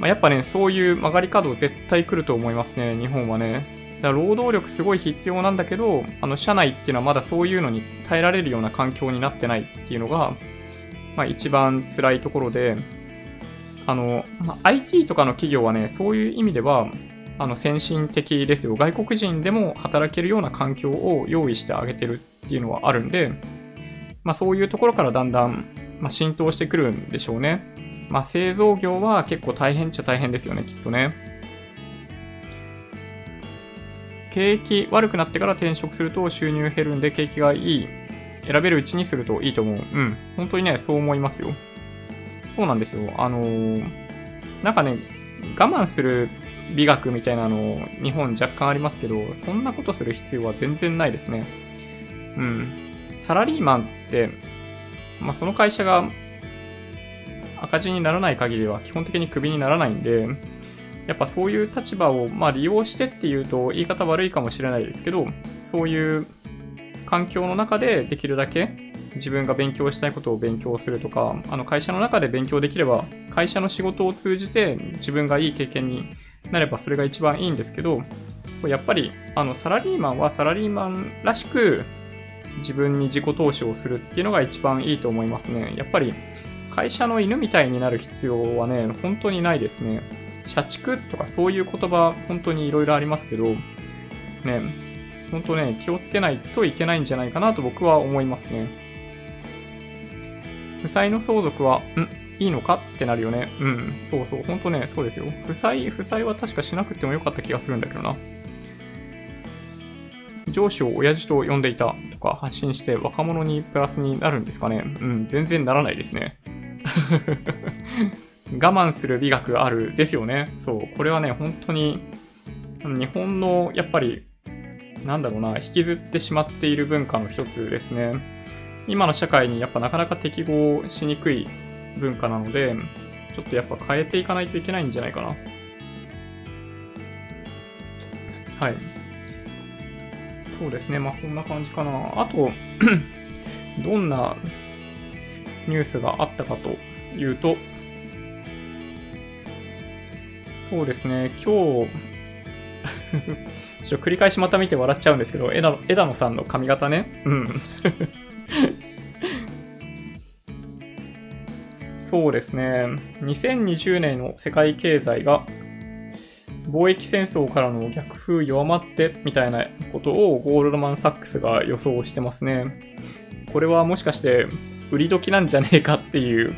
まあ、やっぱね、そういう曲がり角絶対来ると思いますね、日本はね。だから労働力すごい必要なんだけど、あの、社内っていうのはまだそういうのに耐えられるような環境になってないっていうのが、まあ一番辛いところで、あの、ま、IT とかの企業はね、そういう意味では、あの、先進的ですよ。外国人でも働けるような環境を用意してあげてるっていうのはあるんで、まあそういうところからだんだん、まあ、浸透してくるんでしょうね。まあ、製造業は結構大変っちゃ大変ですよね、きっとね。景気悪くなってから転職すると収入減るんで景気がいい。選べるうちにするといいと思う。うん。本当にね、そう思いますよ。そうなんですよ。あのー、なんかね、我慢する美学みたいなの日本若干ありますけど、そんなことする必要は全然ないですね。うん。サラリーマンって、まあ、その会社が赤字にならない限りは基本的にクビにならないんで、やっぱそういう立場を、まあ、利用してっていうと言い方悪いかもしれないですけど、そういう環境の中でできるだけ自分が勉強したいことを勉強するとか、あの会社の中で勉強できれば、会社の仕事を通じて自分がいい経験になればそれが一番いいんですけど、やっぱりあのサラリーマンはサラリーマンらしく自分に自己投資をするっていうのが一番いいと思いますね。やっぱり会社の犬みたいになる必要はね、本当にないですね。社畜とかそういう言葉、本当に色々ありますけど、ね、本当ね、気をつけないといけないんじゃないかなと僕は思いますね。負債の相続は、ん？いいのか？ってなるよね。うん。そうそう。本当ね、そうですよ。負債、負債は確かしなくてもよかった気がするんだけどな。上司を親父と呼んでいたとか発信して若者にプラスになるんですかね。うん、全然ならないですね。<laughs> 我慢する美学あるですよね。そう。これはね、本当に、日本の、やっぱり、なんだろうな、引きずってしまっている文化の一つですね。今の社会にやっぱなかなか適合しにくい文化なので、ちょっとやっぱ変えていかないといけないんじゃないかな。はい。そうですね。まあそんな感じかな。あと <clears throat> どんなニュースがあったかというと、そうですね、今日 <laughs> ちょっと繰り返しまた見て笑っちゃうんですけど、枝野枝野さんの髪型ね。うん。<laughs> そうですね。2020年の世界経済が貿易戦争からの逆風弱まってみたいなことをゴールドマン・サックスが予想してますね。これはもしかして売り時なんじゃねえかっていう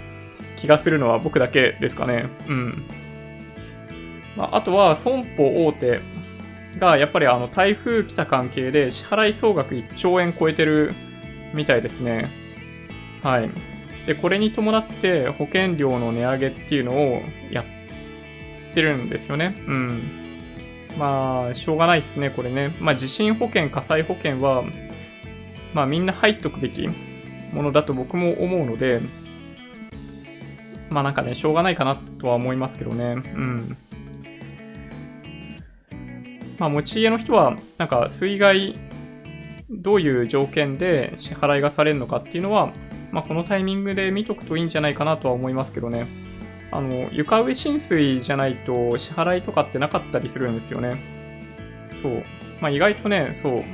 気がするのは僕だけですかね。うん。まあ、あとは損保大手がやっぱりあの台風来た関係で支払い総額1兆円超えてるみたいですね。はい。で、これに伴って保険料の値上げっていうのをやってるんですよね。うん。まあ、しょうがないですね、これね。まあ、地震保険、火災保険は、まあ、みんな入っとくべきものだと僕も思うので、まあなんかね、しょうがないかなとは思いますけどね。うん。まあ持ち家の人は、なんか水害、どういう条件で支払いがされるのかっていうのは、まあこのタイミングで見とくといいんじゃないかなとは思いますけどね。あの、床上浸水じゃないと支払いとかってなかったりするんですよね。そう。まあ意外とね、そう。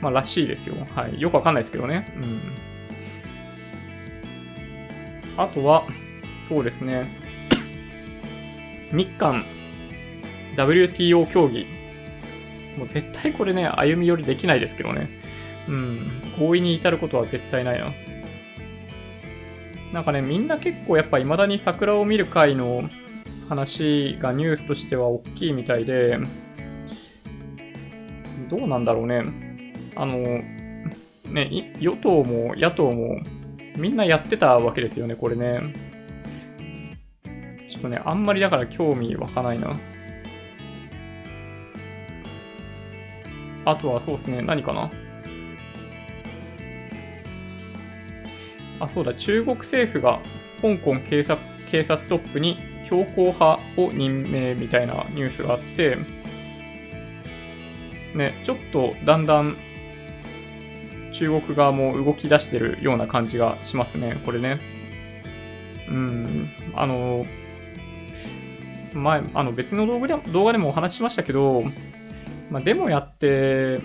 まあらしいですよ。はい。よくわかんないですけどね。うん。あとは、そうですね。<coughs> 日韓 WTO 協議。もう絶対これね、歩み寄りできないですけどね。うん。合意に至ることは絶対ないな。なんかね、みんな結構やっぱ未だに桜を見る会の話がニュースとしては大きいみたいで、どうなんだろうね。あの、ね、与党も野党もみんなやってたわけですよね、これね。ちょっとね、あんまりだから興味湧かないな。あとはそうですね、何かな？あ、そうだ、中国政府が香港警察警察トップに強硬派を任命みたいなニュースがあって、ね、ちょっとだんだん中国側も動き出してるような感じがしますね、これね。うん、あの、前、あの別の動画で動画でもお話ししましたけど、まあ、デモやって、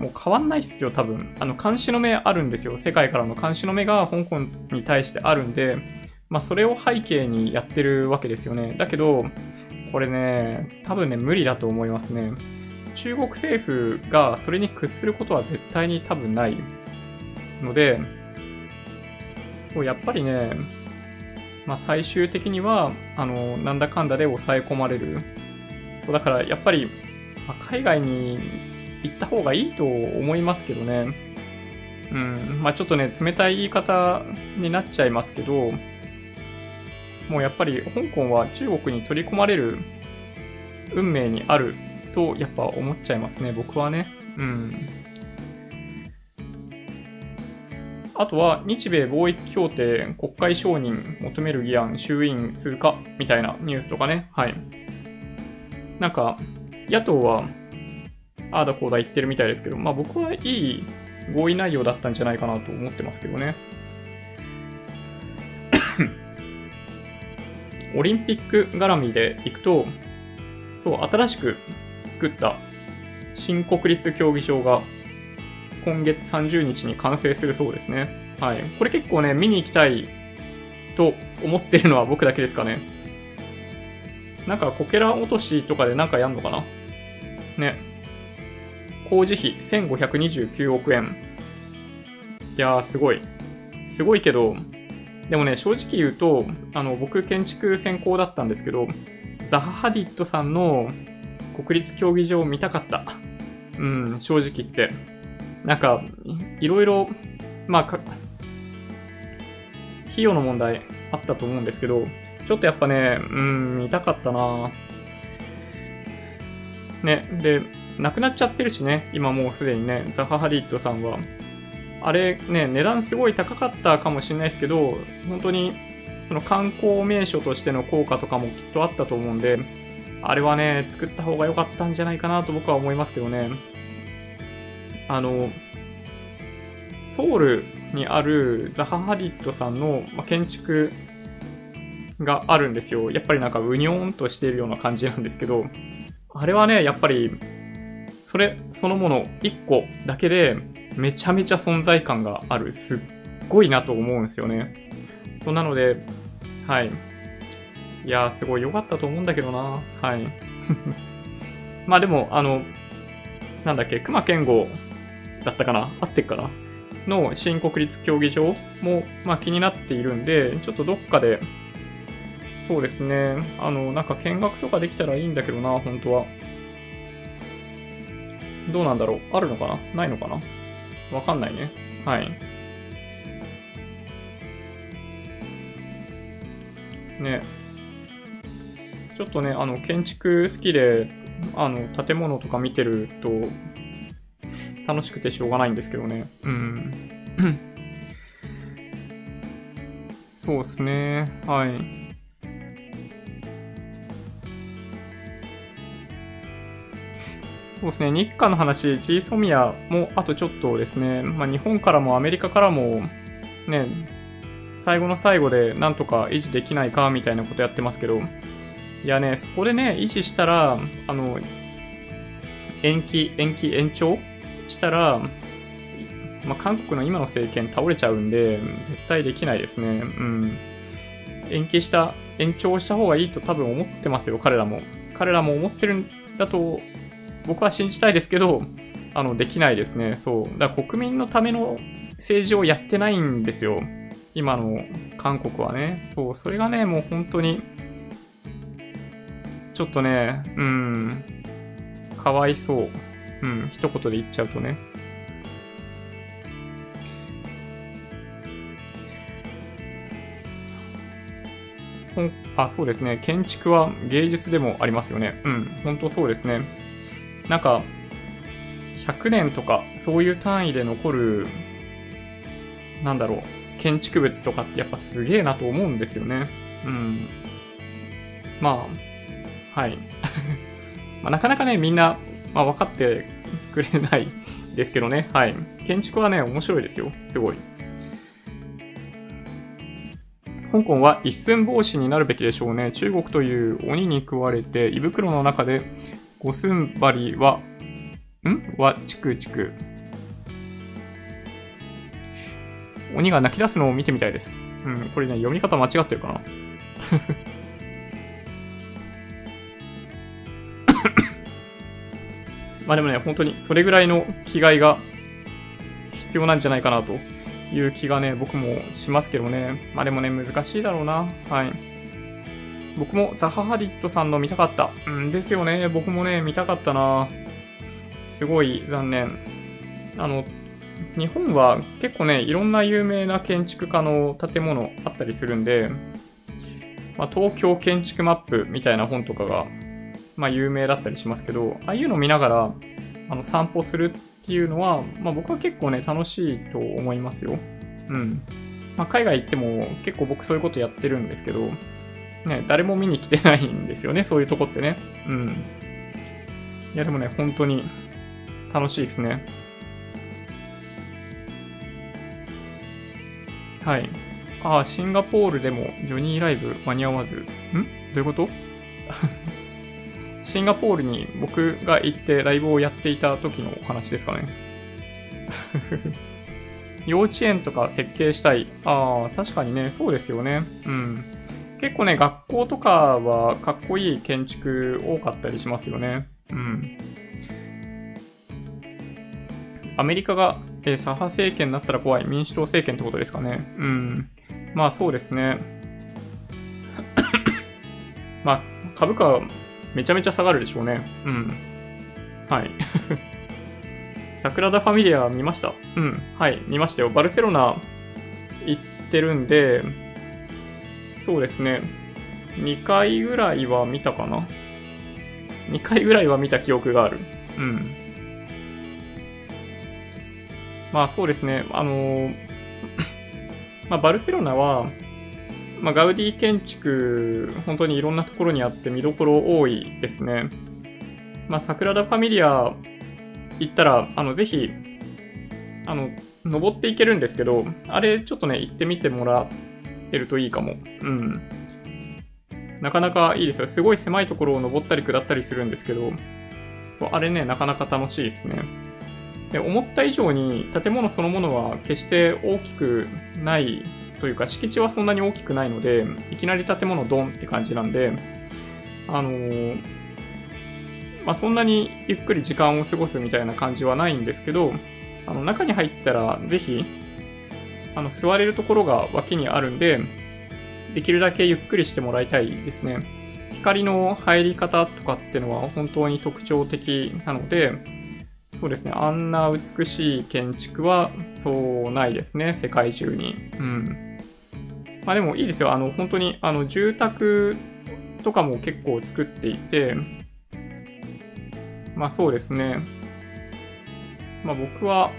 もう変わんないっすよ、多分。あの、監視の目あるんですよ。世界からの監視の目が香港に対してあるんで、まあ、それを背景にやってるわけですよね。だけど、これね、多分ね、無理だと思いますね。中国政府がそれに屈することは絶対に多分ないので、やっぱりね、まあ、最終的には、あの、なんだかんだで抑え込まれる。だからやっぱり、まあ、海外に行った方がいいと思いますけどね。うん、まあちょっとね、冷たい言い方になっちゃいますけど、もうやっぱり香港は中国に取り込まれる運命にあるとやっぱ思っちゃいますね、僕はね。うん。あとは、日米貿易協定国会承認求める議案衆院通過みたいなニュースとかね。はい。なんか、野党は、ああだこうだ言ってるみたいですけど、まあ僕はいい合意内容だったんじゃないかなと思ってますけどね。<coughs> オリンピック絡みでいくと、そう、新しく作った新国立競技場が今月30日に完成するそうですね。はい。これ結構ね、見に行きたいと思ってるのは僕だけですかね。なんか、こけら落としとかでなんかやんのかな？ね。工事費1529億円。いやー、すごい。すごいけど、でもね、正直言うと、あの、僕建築専攻だったんですけど、ザハ・ハディットさんの国立競技場を見たかった。うん、正直言って。なんか、いろいろ、まあか、費用の問題あったと思うんですけど、ちょっとやっぱね、うん、見たかったなね、で、亡くなっちゃってるしね、今もうすでにね、ザハ・ハディッドさんは。あれね、値段すごい高かったかもしれないですけど、本当に、その観光名所としての効果とかもきっとあったと思うんで、あれはね、作った方が良かったんじゃないかなと僕は思いますけどね。あの、ソウルにあるザハ・ハリットさんの建築があるんですよ。やっぱりなんかうにょーんとしているような感じなんですけど、あれはね、やっぱり、それそのもの1個だけでめちゃめちゃ存在感がある。すっごいなと思うんですよね。そうなので、はい。いやー、すごい良かったと思うんだけどな。はい。<laughs> まあでも、あの、なんだっけ、熊健吾だったかな？合ってっかな？の新国立競技場も、まあ、気になっているんで、ちょっとどっかで、そうですね、あの、なんか見学とかできたらいいんだけどな、本当は。どうなんだろうあるのかな？ないのかな？わかんないね。はい。ね。ちょっとね、あの、建築好きで、あの、建物とか見てると、楽しくてしょうがないんですけどね。うん。<coughs> そうですね。はい。そうですね。日韓の話、ジーソミアもあとちょっとですね、まあ、日本からもアメリカからも、ね、最後の最後でなんとか維持できないかみたいなことやってますけど、いやね、そこでね、維持したら、あの、延期、延期、延長したら、まあ、韓国の今の政権倒れちゃうんで、絶対できないですね。うん。延期した、延長した方がいいと多分思ってますよ、彼らも。彼らも思ってるんだと、僕は信じたいですけど、あの、できないですね。そう。だから国民のための政治をやってないんですよ。今の韓国はね。そう。それがね、もう本当に、ちょっとね、うん、かわいそう。うん、一言で言っちゃうとね。あ、そうですね。建築は芸術でもありますよね。うん、本当そうですね。なんか、100年とか、そういう単位で残る、なんだろう、建築物とかってやっぱすげえなと思うんですよね。うん。まあ、はい。<laughs> まあ、なかなかね、みんな、まあ、分かってくれないですけどね。はい。建築はね、面白いですよ。すごい。香港は一寸法師になるべきでしょうね。中国という鬼に食われて、胃袋の中で五寸針は、ん？は、チクチク。鬼が泣き出すのを見てみたいです。うん、これね、読み方間違ってるかな。<laughs> まあでもね、本当にそれぐらいの気概が必要なんじゃないかなという気がね、僕もしますけどね。まあでもね、難しいだろうな。はい。僕もザハ・ハディットさんの見たかった。うんですよね。僕もね、見たかったな。すごい残念。あの、日本は結構ね、いろんな有名な建築家の建物あったりするんで、まあ、東京建築マップみたいな本とかが、まあ、有名だったりしますけど、ああいうの見ながらあの散歩するっていうのは、まあ、僕は結構ね、楽しいと思いますよ。うん。まあ、海外行っても結構僕そういうことやってるんですけど、ね、誰も見に来てないんですよね、そういうとこってね。うん。いや、でもね、本当に楽しいですね。はい。ああ、シンガポールでもジョニーライブ間に合わず。ん？どういうこと？<laughs> シンガポールに僕が行ってライブをやっていた時のお話ですかね。<laughs> 幼稚園とか設計したい。ああ、確かにね、そうですよね。うん。結構ね、学校とかはかっこいい建築多かったりしますよね。うん。アメリカが、えー、左派政権になったら怖い民主党政権ってことですかね。うん。まあそうですね。<coughs> まあ株価はめちゃめちゃ下がるでしょうね。うん。はい。<laughs> 桜田ファミリア見ました？うん。はい、見ましたよ。バルセロナ行ってるんで、そうですね。2回ぐらいは見たかな ?2 回ぐらいは見た記憶がある。うん。まあそうですね。あの、<laughs> まあバルセロナは、まあ、ガウディ建築、本当にいろんなところにあって見どころ多いですね。まあ、桜田ファミリア行ったら、あの、ぜひ、あの、登っていけるんですけど、あれちょっとね、行ってみてもらっえるといいかも。うん。なかなかいいですよ。すごい狭いところを登ったり下ったりするんですけど、あれね、なかなか楽しいですね。で思った以上に建物そのものは決して大きくないというか敷地はそんなに大きくないので、いきなり建物ドンって感じなんで、あのー、まあ、そんなにゆっくり時間を過ごすみたいな感じはないんですけど、あの中に入ったらぜひ、あの座れるところが脇にあるんで、できるだけゆっくりしてもらいたいですね。光の入り方とかっていうのは本当に特徴的なので、そうですね、あんな美しい建築はそうないですね、世界中に。うん。まあでもいいですよ、あの本当にあの住宅とかも結構作っていて、まあそうですね。まあ僕は、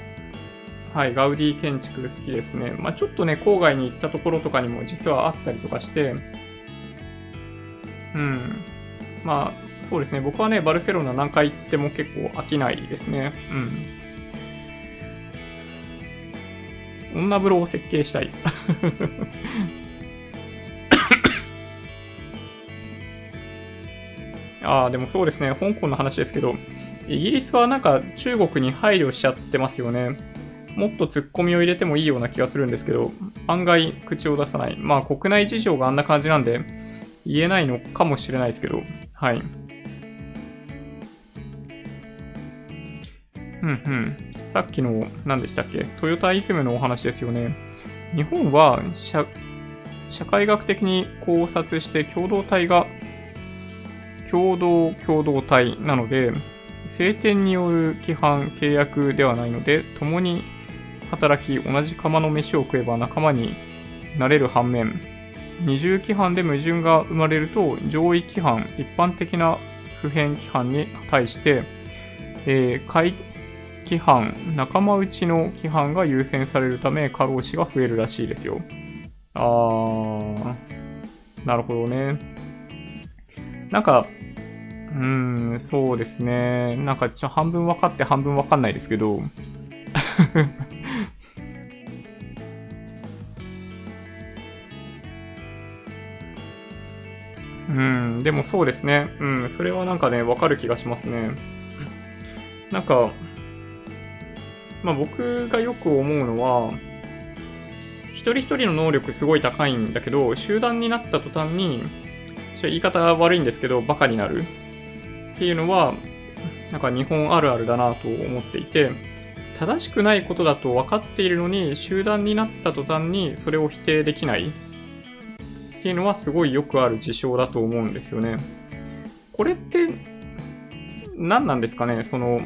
はい、ガウディ建築好きですね。まあちょっとね、郊外に行ったところとかにも実はあったりとかして、うん。まあそうですね、僕はね、バルセロナ何回行っても結構飽きないですね。うん。女風呂を設計したい。<laughs> ああ、でもそうですね、香港の話ですけど、イギリスはなんか中国に配慮しちゃってますよね。もっと突っ込みを入れてもいいような気がするんですけど、案外口を出さない。まあ国内事情があんな感じなんで、言えないのかもしれないですけど、はい。うんうん。さっきの、何でしたっけ？トヨタイズムのお話ですよね。日本は社、社会学的に考察して共同体が共同共同体なので、晴天による規範、契約ではないので、共に働き、同じ釜の飯を食えば仲間になれる反面、二重規範で矛盾が生まれると、上位規範、一般的な普遍規範に対して、えー、下規範、仲間内の規範が優先されるため、過労死が増えるらしいですよ。あー、なるほどね。なんか、うーん、そうですね。なんかちょ半分分かって半分分かんないですけど。<laughs> うん、でもそうですね。うん、それはなんかね、わかる気がしますね。なんか、まあ僕がよく思うのは、一人一人の能力すごい高いんだけど、集団になった途端に、ちょ言い方悪いんですけど、バカになる。っていうのは、なんか日本あるあるだなと思っていて、正しくないことだと分かっているのに、集団になった途端にそれを否定できないっていうのはすごいよくある事象だと思うんですよね。これって何なんですかね？その、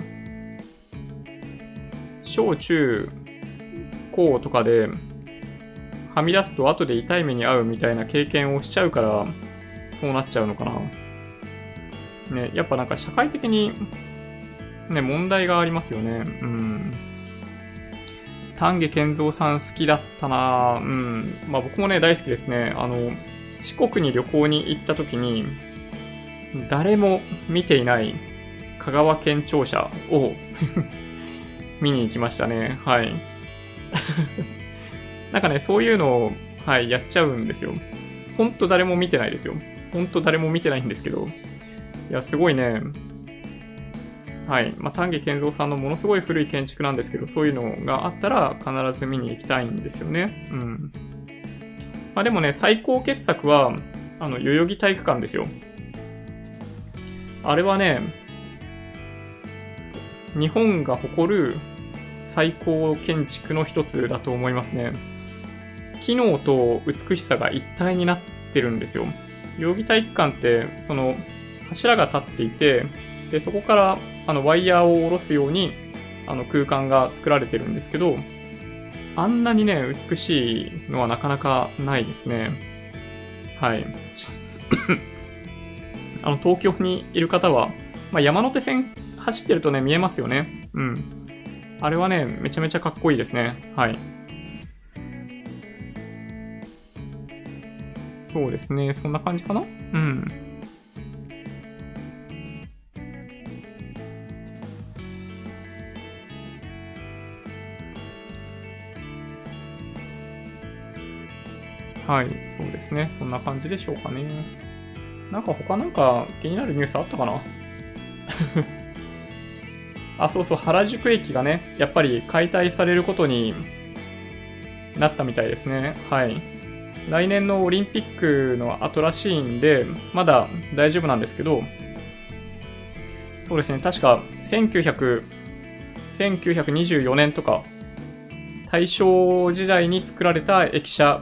小中高とかではみ出すと後で痛い目に遭うみたいな経験をしちゃうからそうなっちゃうのかな？ね、やっぱなんか社会的に、ね、問題がありますよね。うん。丹下健三さん好きだったなうん。まあ僕もね、大好きですね。あの、四国に旅行に行った時に、誰も見ていない香川県庁舎を <laughs> 見に行きましたね。はい。<laughs> なんかね、そういうのを、はい、やっちゃうんですよ。ほんと誰も見てないですよ。ほんと誰も見てないんですけど、いや、すごいね。はい。まあ、丹下健三さんのものすごい古い建築なんですけど、そういうのがあったら必ず見に行きたいんですよね。うん。まあ、でもね、最高傑作は、あの、代々木体育館ですよ。あれはね、日本が誇る最高建築の一つだと思いますね。機能と美しさが一体になってるんですよ。代々木体育館って、その、柱が立っていて、で、そこからあのワイヤーを下ろすようにあの空間が作られてるんですけど、あんなにね、美しいのはなかなかないですね。はい。<coughs> あの、東京にいる方は、まあ、山手線走ってるとね、見えますよね。うん。あれはね、めちゃめちゃかっこいいですね。はい。そうですね。そんな感じかな？うん。はい、そうですね。そんな感じでしょうかね。なんか他なんか気になるニュースあったかな？<laughs> あ、そうそう、原宿駅がね、やっぱり解体されることに、なったみたいですね。はい。来年のオリンピックの後らしいんで、まだ大丈夫なんですけど、そうですね、確か1900、1924年とか、大正時代に作られた駅舎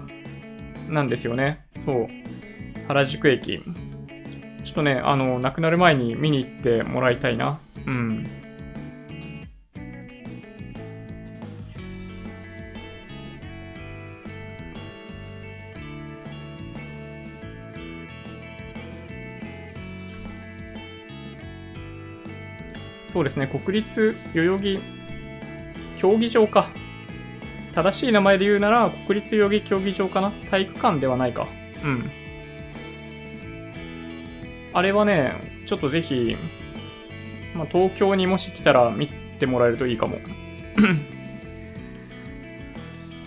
なんですよね。そう。原宿駅。ちょっとね、あの、亡くなる前に見に行ってもらいたいな。うん。そうですね、国立代々木競技場か。正しい名前で言うなら、国立代々木競技場かな？体育館ではないか。うん。あれはね、ちょっとぜひ、まあ、東京にもし来たら見てもらえるといいかも。<clears throat>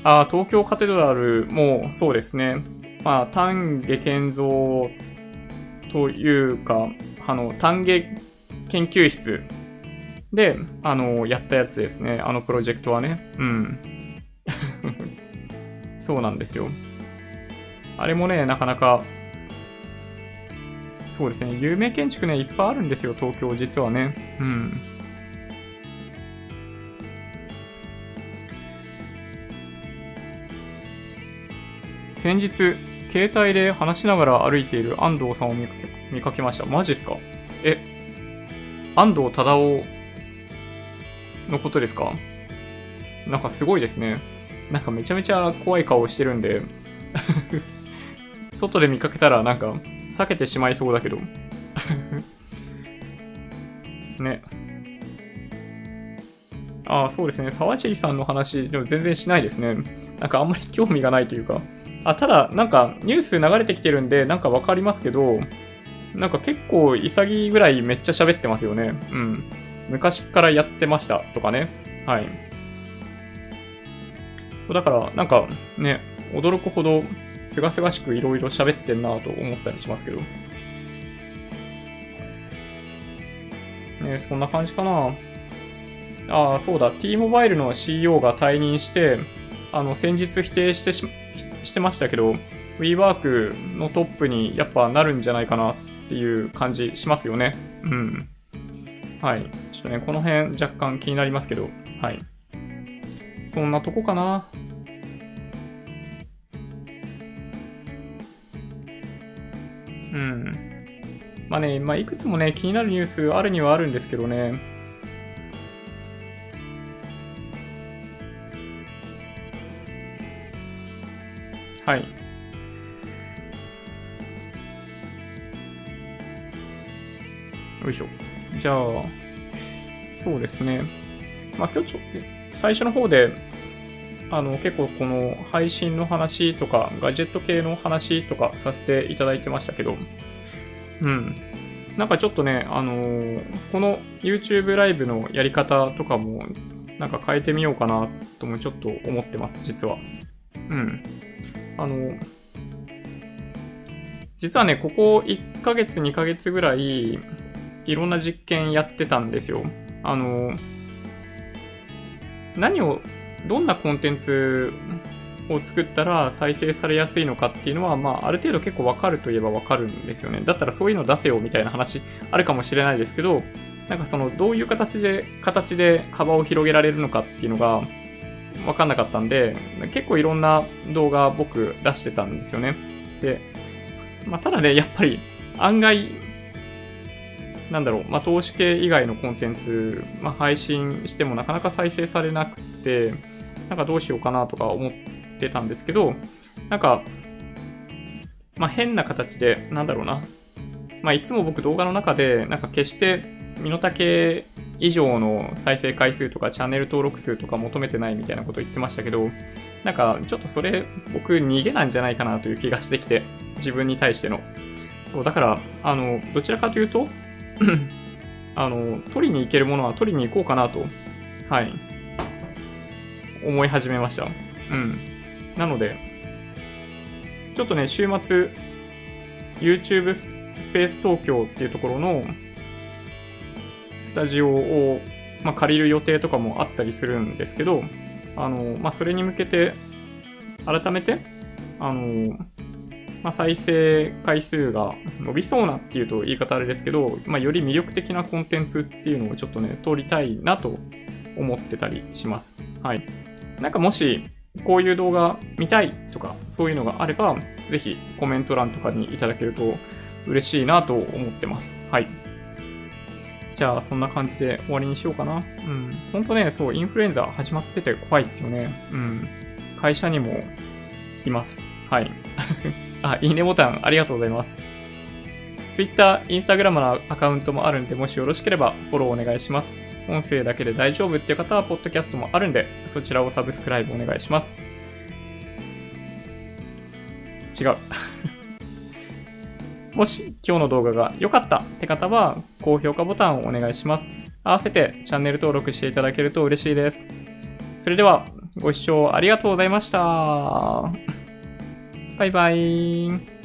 あ東京カテドラルもそうですね。まあ、丹下健三というか、あの、丹下研究室で、あの、やったやつですね。あのプロジェクトはね。うん。そうなんですよ。あれもね、なかなか、そうですね、有名建築ね、いっぱいあるんですよ、東京、実はね。うん。先日、携帯で話しながら歩いている安藤さんを見かけました。マジっすか？え、安藤忠雄のことですか？なんかすごいですね。なんかめちゃめちゃ怖い顔してるんで <laughs> 外で見かけたらなんか避けてしまいそうだけど <laughs> ね。ああ、そうですね。沢尻さんの話、でも全然しないですね。なんかあんまり興味がないというか。あ、ただ、なんかニュース流れてきてるんで、なんかわかりますけど、なんか結構潔ぐらいめっちゃ喋ってますよね。うん。昔からやってましたとかね。はい。そうだから、なんかね、驚くほどすがすがしくいろいろ喋ってんなと思ったりしますけど。ね、そんな感じかな。ああ、そうだ。T モバイルの CEO が退任して、あの、先日否定してししてましたけど、WeWork のトップにやっぱなるんじゃないかなっていう感じしますよね。うん。はい。ちょっとね、この辺若干気になりますけど、はい。そんなとこかな。うん。まあね、まあ、いくつもね、気になるニュースあるにはあるんですけどね。はい。よいしょ。じゃあ、そうですね。まあ今日ちょ、最初の方で、あの、結構この配信の話とか、ガジェット系の話とかさせていただいてましたけど、うん。なんかちょっとね、あのー、この YouTube ライブのやり方とかも、なんか変えてみようかなともちょっと思ってます、実は。うん。あの、実はね、ここ1ヶ月、2ヶ月ぐらい、いろんな実験やってたんですよ。あの、何を、どんなコンテンツを作ったら再生されやすいのかっていうのは、まあ、ある程度結構わかるといえばわかるんですよね。だったらそういうの出せよみたいな話あるかもしれないですけど、なんかその、どういう形で、形で幅を広げられるのかっていうのが、わかんなかったんで、結構いろんな動画僕出してたんですよね。で、まあ、ただね、やっぱり案外なんだろう、まあ、投資系以外のコンテンツ、まあ、配信してもなかなか再生されなくて、なんかどうしようかなとか思ってたんですけど、なんか、まあ、変な形で、なんだろうな。まあ、いつも僕動画の中で、なんか決して身の丈以上の再生回数とかチャンネル登録数とか求めてないみたいなこと言ってましたけど、なんかちょっとそれ僕逃げなんじゃないかなという気がしてきて、自分に対しての。そう、だから、あの、どちらかというと、あの、取りに行けるものは取りに行こうかなと、はい、思い始めました。うん。なので、ちょっとね、週末、YouTube スペース東京っていうところのスタジオを、まあ、借りる予定とかもあったりするんですけど、あの、まあ、それに向けて、改めて、あの、まあ、再生回数が伸びそうなっていうと言い方あれですけど、まあ、より魅力的なコンテンツっていうのをちょっとね、通りたいなと思ってたりします。はい。なんかもし、こういう動画見たいとか、そういうのがあれば、ぜひコメント欄とかにいただけると嬉しいなと思ってます。はい。じゃあ、そんな感じで終わりにしようかな。うん。ほんとね、そう、インフルエンザ始まってて怖いっすよね。うん。会社にもいます。はい。あ、いいねボタンありがとうございます。Twitter、Instagram のアカウントもあるんで、もしよろしければフォローお願いします。音声だけで大丈夫っていう方は、ポッドキャストもあるんで、そちらをサブスクライブお願いします。違う。<laughs> もし今日の動画が良かったって方は、高評価ボタンをお願いします。合わせてチャンネル登録していただけると嬉しいです。それでは、ご視聴ありがとうございました。バイバイ。